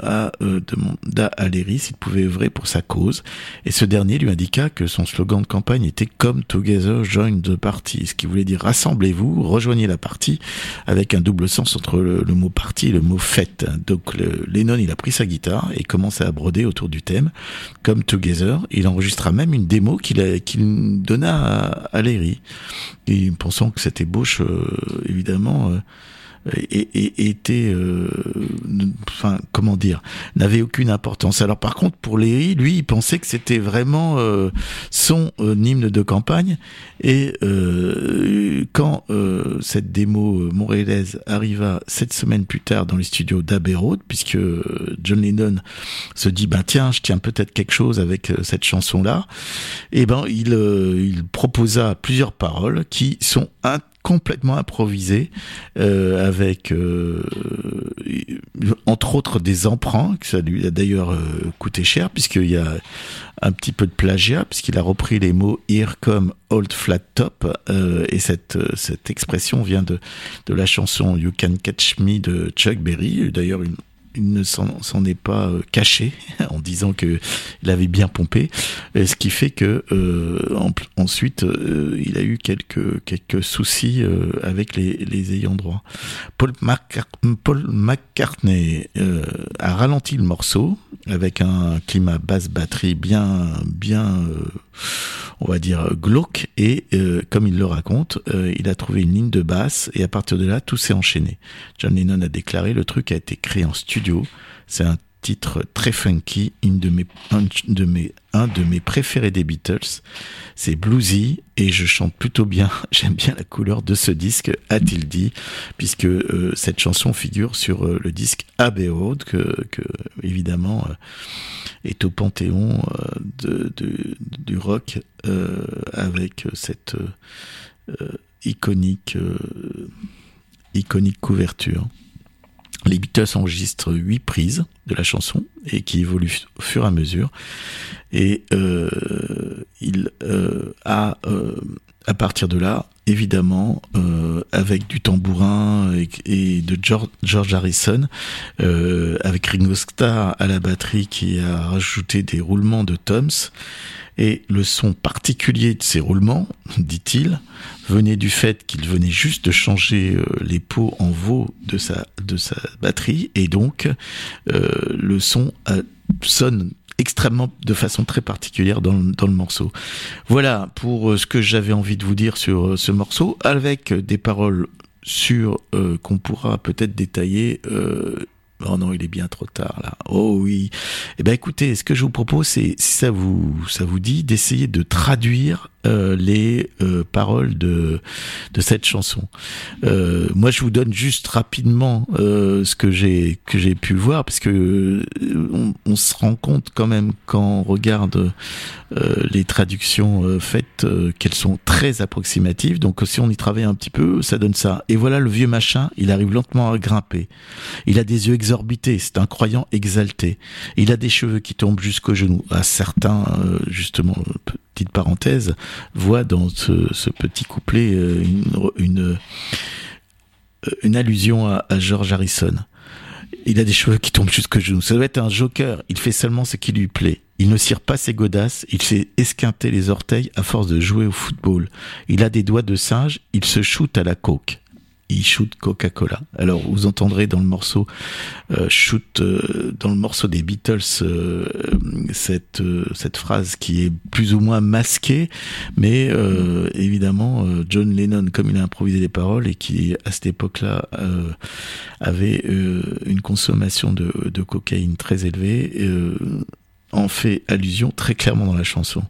a euh, demanda à Leary s'il pouvait œuvrer pour sa cause et ce dernier lui indiqua que son slogan de campagne était Come Together, Join the Party, ce qui voulait dire rassemblez-vous, rejoignez la partie avec un double sens entre le, mot parti et le mot fête. Lennon il a pris sa guitare et commençait à broder autour du thème Come Together. Il enregistra même une démo qu'il donna à, Leary et pensant que cette ébauche euh, évidemment euh, et, et- était euh, enfin comment dire n'avait aucune importance. Alors par contre pour Léry lui il pensait que c'était vraiment euh, son euh, hymne de campagne. Et quand cette démo montréalaise arriva sept semaines plus tard dans les studios d'Abbey puisque John Lennon se dit ben tiens je tiens peut-être quelque chose avec cette chanson là et ben il il proposa plusieurs paroles qui sont complètement improvisées euh, avec euh, entre autres des emprunts que ça lui a d'ailleurs euh, coûté cher puisqu'il y a un petit peu de plagiat puisqu'il a repris les mots here come old flat top euh, et cette euh, cette expression vient de de la chanson You Can Catch Me de Chuck Berry. D'ailleurs une il ne s'en est pas euh, caché *laughs* en disant que il avait bien pompé, ce qui fait que euh, en- ensuite euh, il a eu quelques quelques soucis euh, avec les, les ayants droit. Paul, Paul McCartney euh, a ralenti le morceau avec un climat basse batterie bien bien on va dire glauque et euh, comme il le raconte, euh, il a trouvé une ligne de basse et à partir de là tout s'est enchaîné. John Lennon a déclaré le truc a été créé en studio. C'est un titre très funky, un de mes, préférés des Beatles. C'est bluesy et je chante plutôt bien. *laughs* J'aime bien la couleur de ce disque, a-t-il dit, puisque euh, cette chanson figure sur euh, le disque Abbey Road que, évidemment euh, est au panthéon du rock avec cette iconique couverture. Les Beatles enregistrent huit prises de la chanson et qui évoluent au fur et à mesure. Et euh, il euh, a, euh, à partir de là, évidemment, euh, avec du tambourin et, de George, George Harrison, euh, avec Ringo Starr à la batterie qui a rajouté des roulements de toms. Et le son particulier de ces roulements, *laughs* dit-il, venait du fait qu'il venait juste de changer euh, les pots en veau de sa, batterie. Et donc, euh, le son euh, sonne extrêmement de façon très particulière dans, le- morceau. Voilà pour ce que j'avais envie de vous dire sur ce morceau, avec des paroles sur qu'on pourra peut-être détailler. Oh non, il est bien trop tard là. Oh oui. Eh ben écoutez, ce que je vous propose, c'est si ça vous ça vous dit d'essayer de traduire euh, les euh, paroles de de cette chanson. Euh, moi, je vous donne juste rapidement ce que j'ai que j'ai pu voir, parce que on, on, se rend compte quand même quand on regarde les traductions faites qu'elles sont très approximatives. Donc, si on y travaille un petit peu, ça donne ça. Et voilà le vieux machin, il arrive lentement à grimper. Il a des yeux exorbités, c'est un croyant exalté. Il a des cheveux qui tombent jusqu'aux genoux. À certains, justement, petite parenthèse, voit dans ce, petit couplet euh, une, euh, une, allusion à, George Harrison. Il a des cheveux qui tombent jusqu'au genou. Ça doit être un joker. Il fait seulement ce qui lui plaît. Il ne cire pas ses godasses. Il sait esquinter les orteils à force de jouer au football. Il a des doigts de singe. Il se shoot à la coke il shoot Coca-Cola. Alors vous entendrez dans le morceau euh, shoot euh, dans le morceau des Beatles euh, cette cette phrase qui est plus ou moins masquée, mais évidemment John Lennon comme il a improvisé les paroles et qui à cette époque-là avait une consommation de, de cocaïne très élevée en fait allusion très clairement dans la chanson.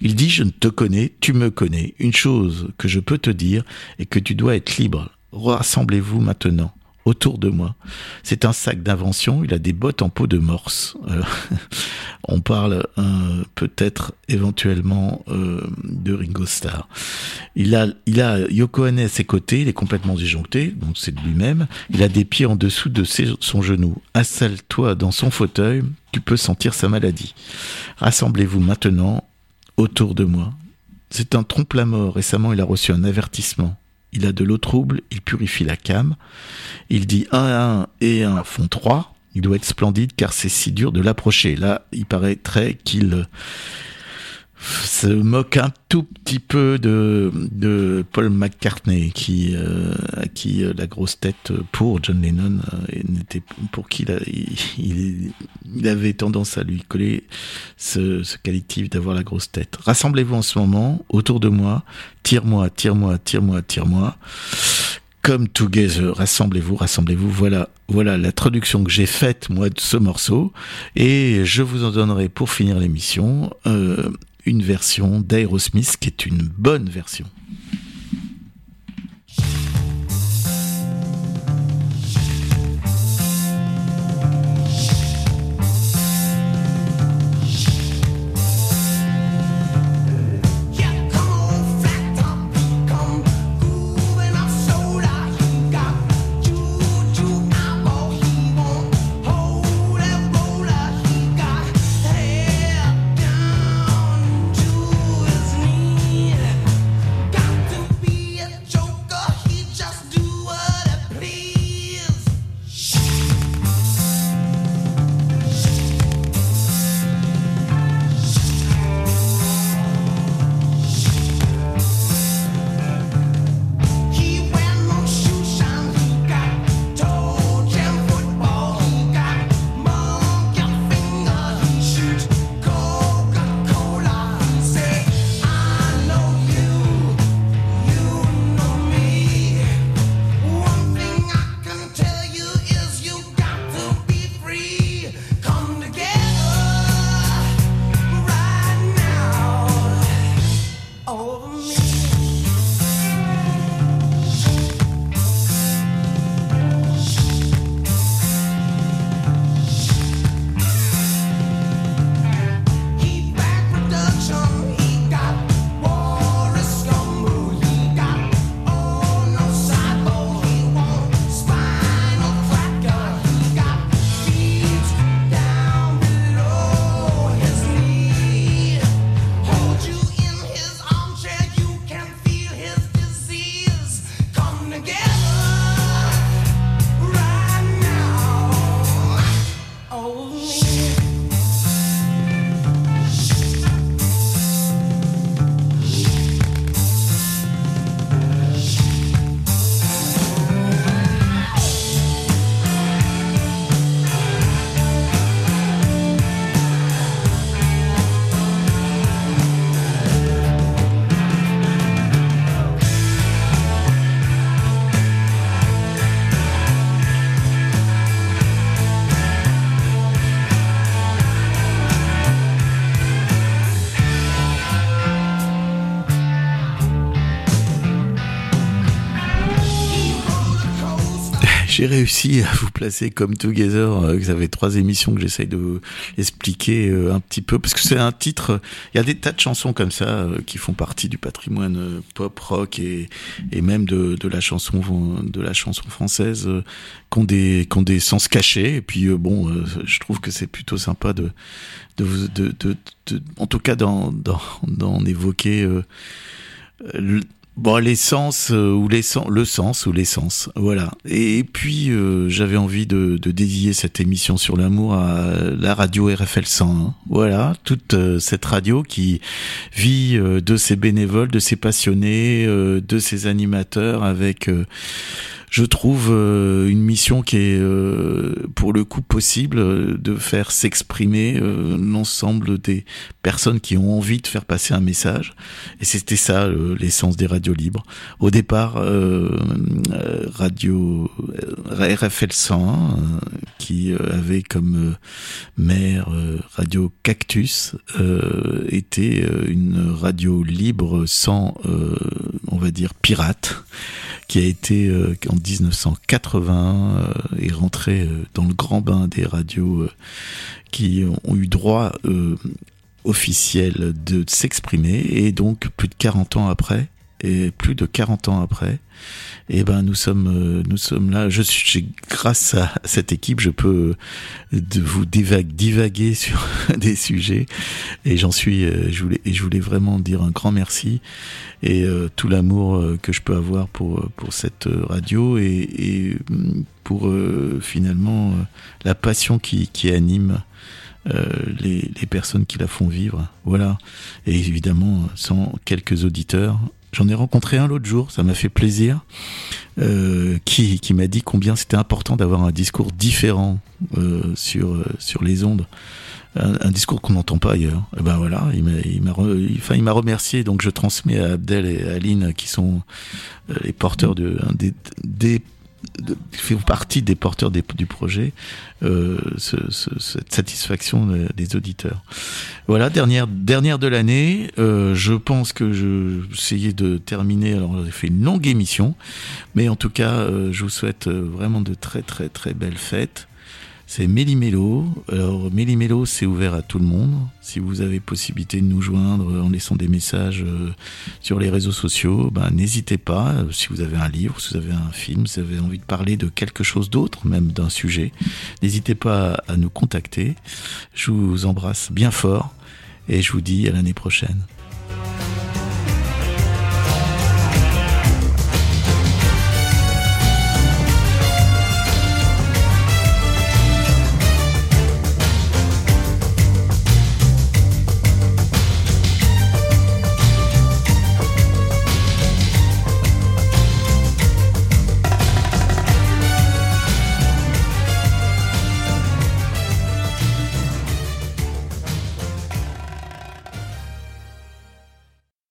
Il dit Je ne te connais, tu me connais. Une chose que je peux te dire est que tu dois être libre rassemblez-vous maintenant autour de moi. C'est un sac d'invention, il a des bottes en peau de morse. Euh, *laughs* on parle euh, peut-être éventuellement euh, de Ringo Starr. Il a, il a Yoko à ses côtés, il est complètement disjoncté, donc c'est lui-même. Il a des pieds en dessous de son genou. Installe-toi dans son fauteuil, tu peux sentir sa maladie. Rassemblez-vous maintenant autour de moi. C'est un trompe-la-mort. Récemment, il a reçu un avertissement il a de l'eau trouble, il purifie la cam. Il dit 1 à 1 et 1 font 3. Il doit être splendide car c'est si dur de l'approcher. Là, il paraîtrait qu'il se moque un tout petit peu de, Paul McCartney qui euh, à qui euh, la grosse tête pour John Lennon euh, n'était pour qui il, avait tendance à lui coller ce, ce d'avoir la grosse tête. Rassemblez-vous en ce moment autour de moi, tire-moi, tire-moi, tire-moi, tire-moi. Come together, rassemblez-vous, rassemblez-vous. Voilà, voilà la traduction que j'ai faite moi de ce morceau, et je vous en donnerai pour finir l'émission euh, une version d'Aerosmith qui est une bonne version. J'ai réussi à vous placer comme Together. Euh, ça fait trois émissions que j'essaye de expliquer euh, un petit peu parce que c'est un titre. Il y a des tas de chansons comme ça euh, qui font partie du patrimoine euh, pop, rock et, et même de, de la chanson de la chanson française euh, qui ont des qui des sens cachés. Et puis euh, bon, euh, je trouve que c'est plutôt sympa de de, vous- de, de, en tout cas d'en d'en évoquer. Bon, l'essence euh, ou l'essence, le sens ou l'essence, voilà. Et puis euh, j'avais envie de, de dédier cette émission sur l'amour à la radio RFL 101. Voilà, toute euh, cette radio qui vit euh, de ses bénévoles, de ses passionnés, euh, de ses animateurs, avec, euh, je trouve, euh, une mission qui est euh, pour le coup possible euh, de faire s'exprimer euh, l'ensemble des personnes qui ont envie de faire passer un message. Et c'était ça l'essence des radios libres. Au départ, euh, radio RFL 101, euh, qui euh, avait comme euh, mère euh, Radio Cactus, était une radio libre sans, on va dire, pirate, qui a été en 1980 euh, est rentré euh, dans le grand bain des radios qui ont eu droit officiel de s'exprimer. Et donc plus de 40 ans après plus de 40 ans après et ben nous sommes euh, nous sommes là je suis grâce à cette équipe je peux euh, de vous divague, divaguer *laughs* sur des sujets et j'en suis euh, je voulais je voulais vraiment dire un grand merci et tout l'amour que je peux avoir pour pour cette radio et, mm, pour finalement la passion qui anime les, les personnes qui la font vivre. Voilà. Et évidemment, sans quelques auditeurs. J'en ai rencontré un l'autre jour, ça m'a fait plaisir, euh, qui, qui m'a dit combien c'était important d'avoir un discours différent euh, sur, euh, sur les ondes. Un, discours qu'on n'entend pas ailleurs. Et ben voilà, il m'a, remercié, donc je transmets à Abdel et à Aline qui sont les porteurs de, des, des de- font partie des porteurs du projet, euh, ce- ce- cette satisfaction de- des auditeurs. Voilà, dernière dernière de l'année. Euh, je pense que je essayais de terminer. Alors j'ai fait une longue émission, mais en tout cas, euh, je vous souhaite vraiment de très très très belles fêtes. C'est Méli-Mélo. Alors Méli-Mélo, c'est ouvert à tout le monde. Si vous avez possibilité de nous joindre en laissant des messages euh, sur les réseaux sociaux, ben, n'hésitez pas. Euh, Si vous avez un livre, si vous avez un film, si vous avez envie de parler de quelque chose d'autre, même d'un sujet, n'hésitez pas à à nous contacter. Je vous embrasse bien fort et je vous dis à l'année prochaine.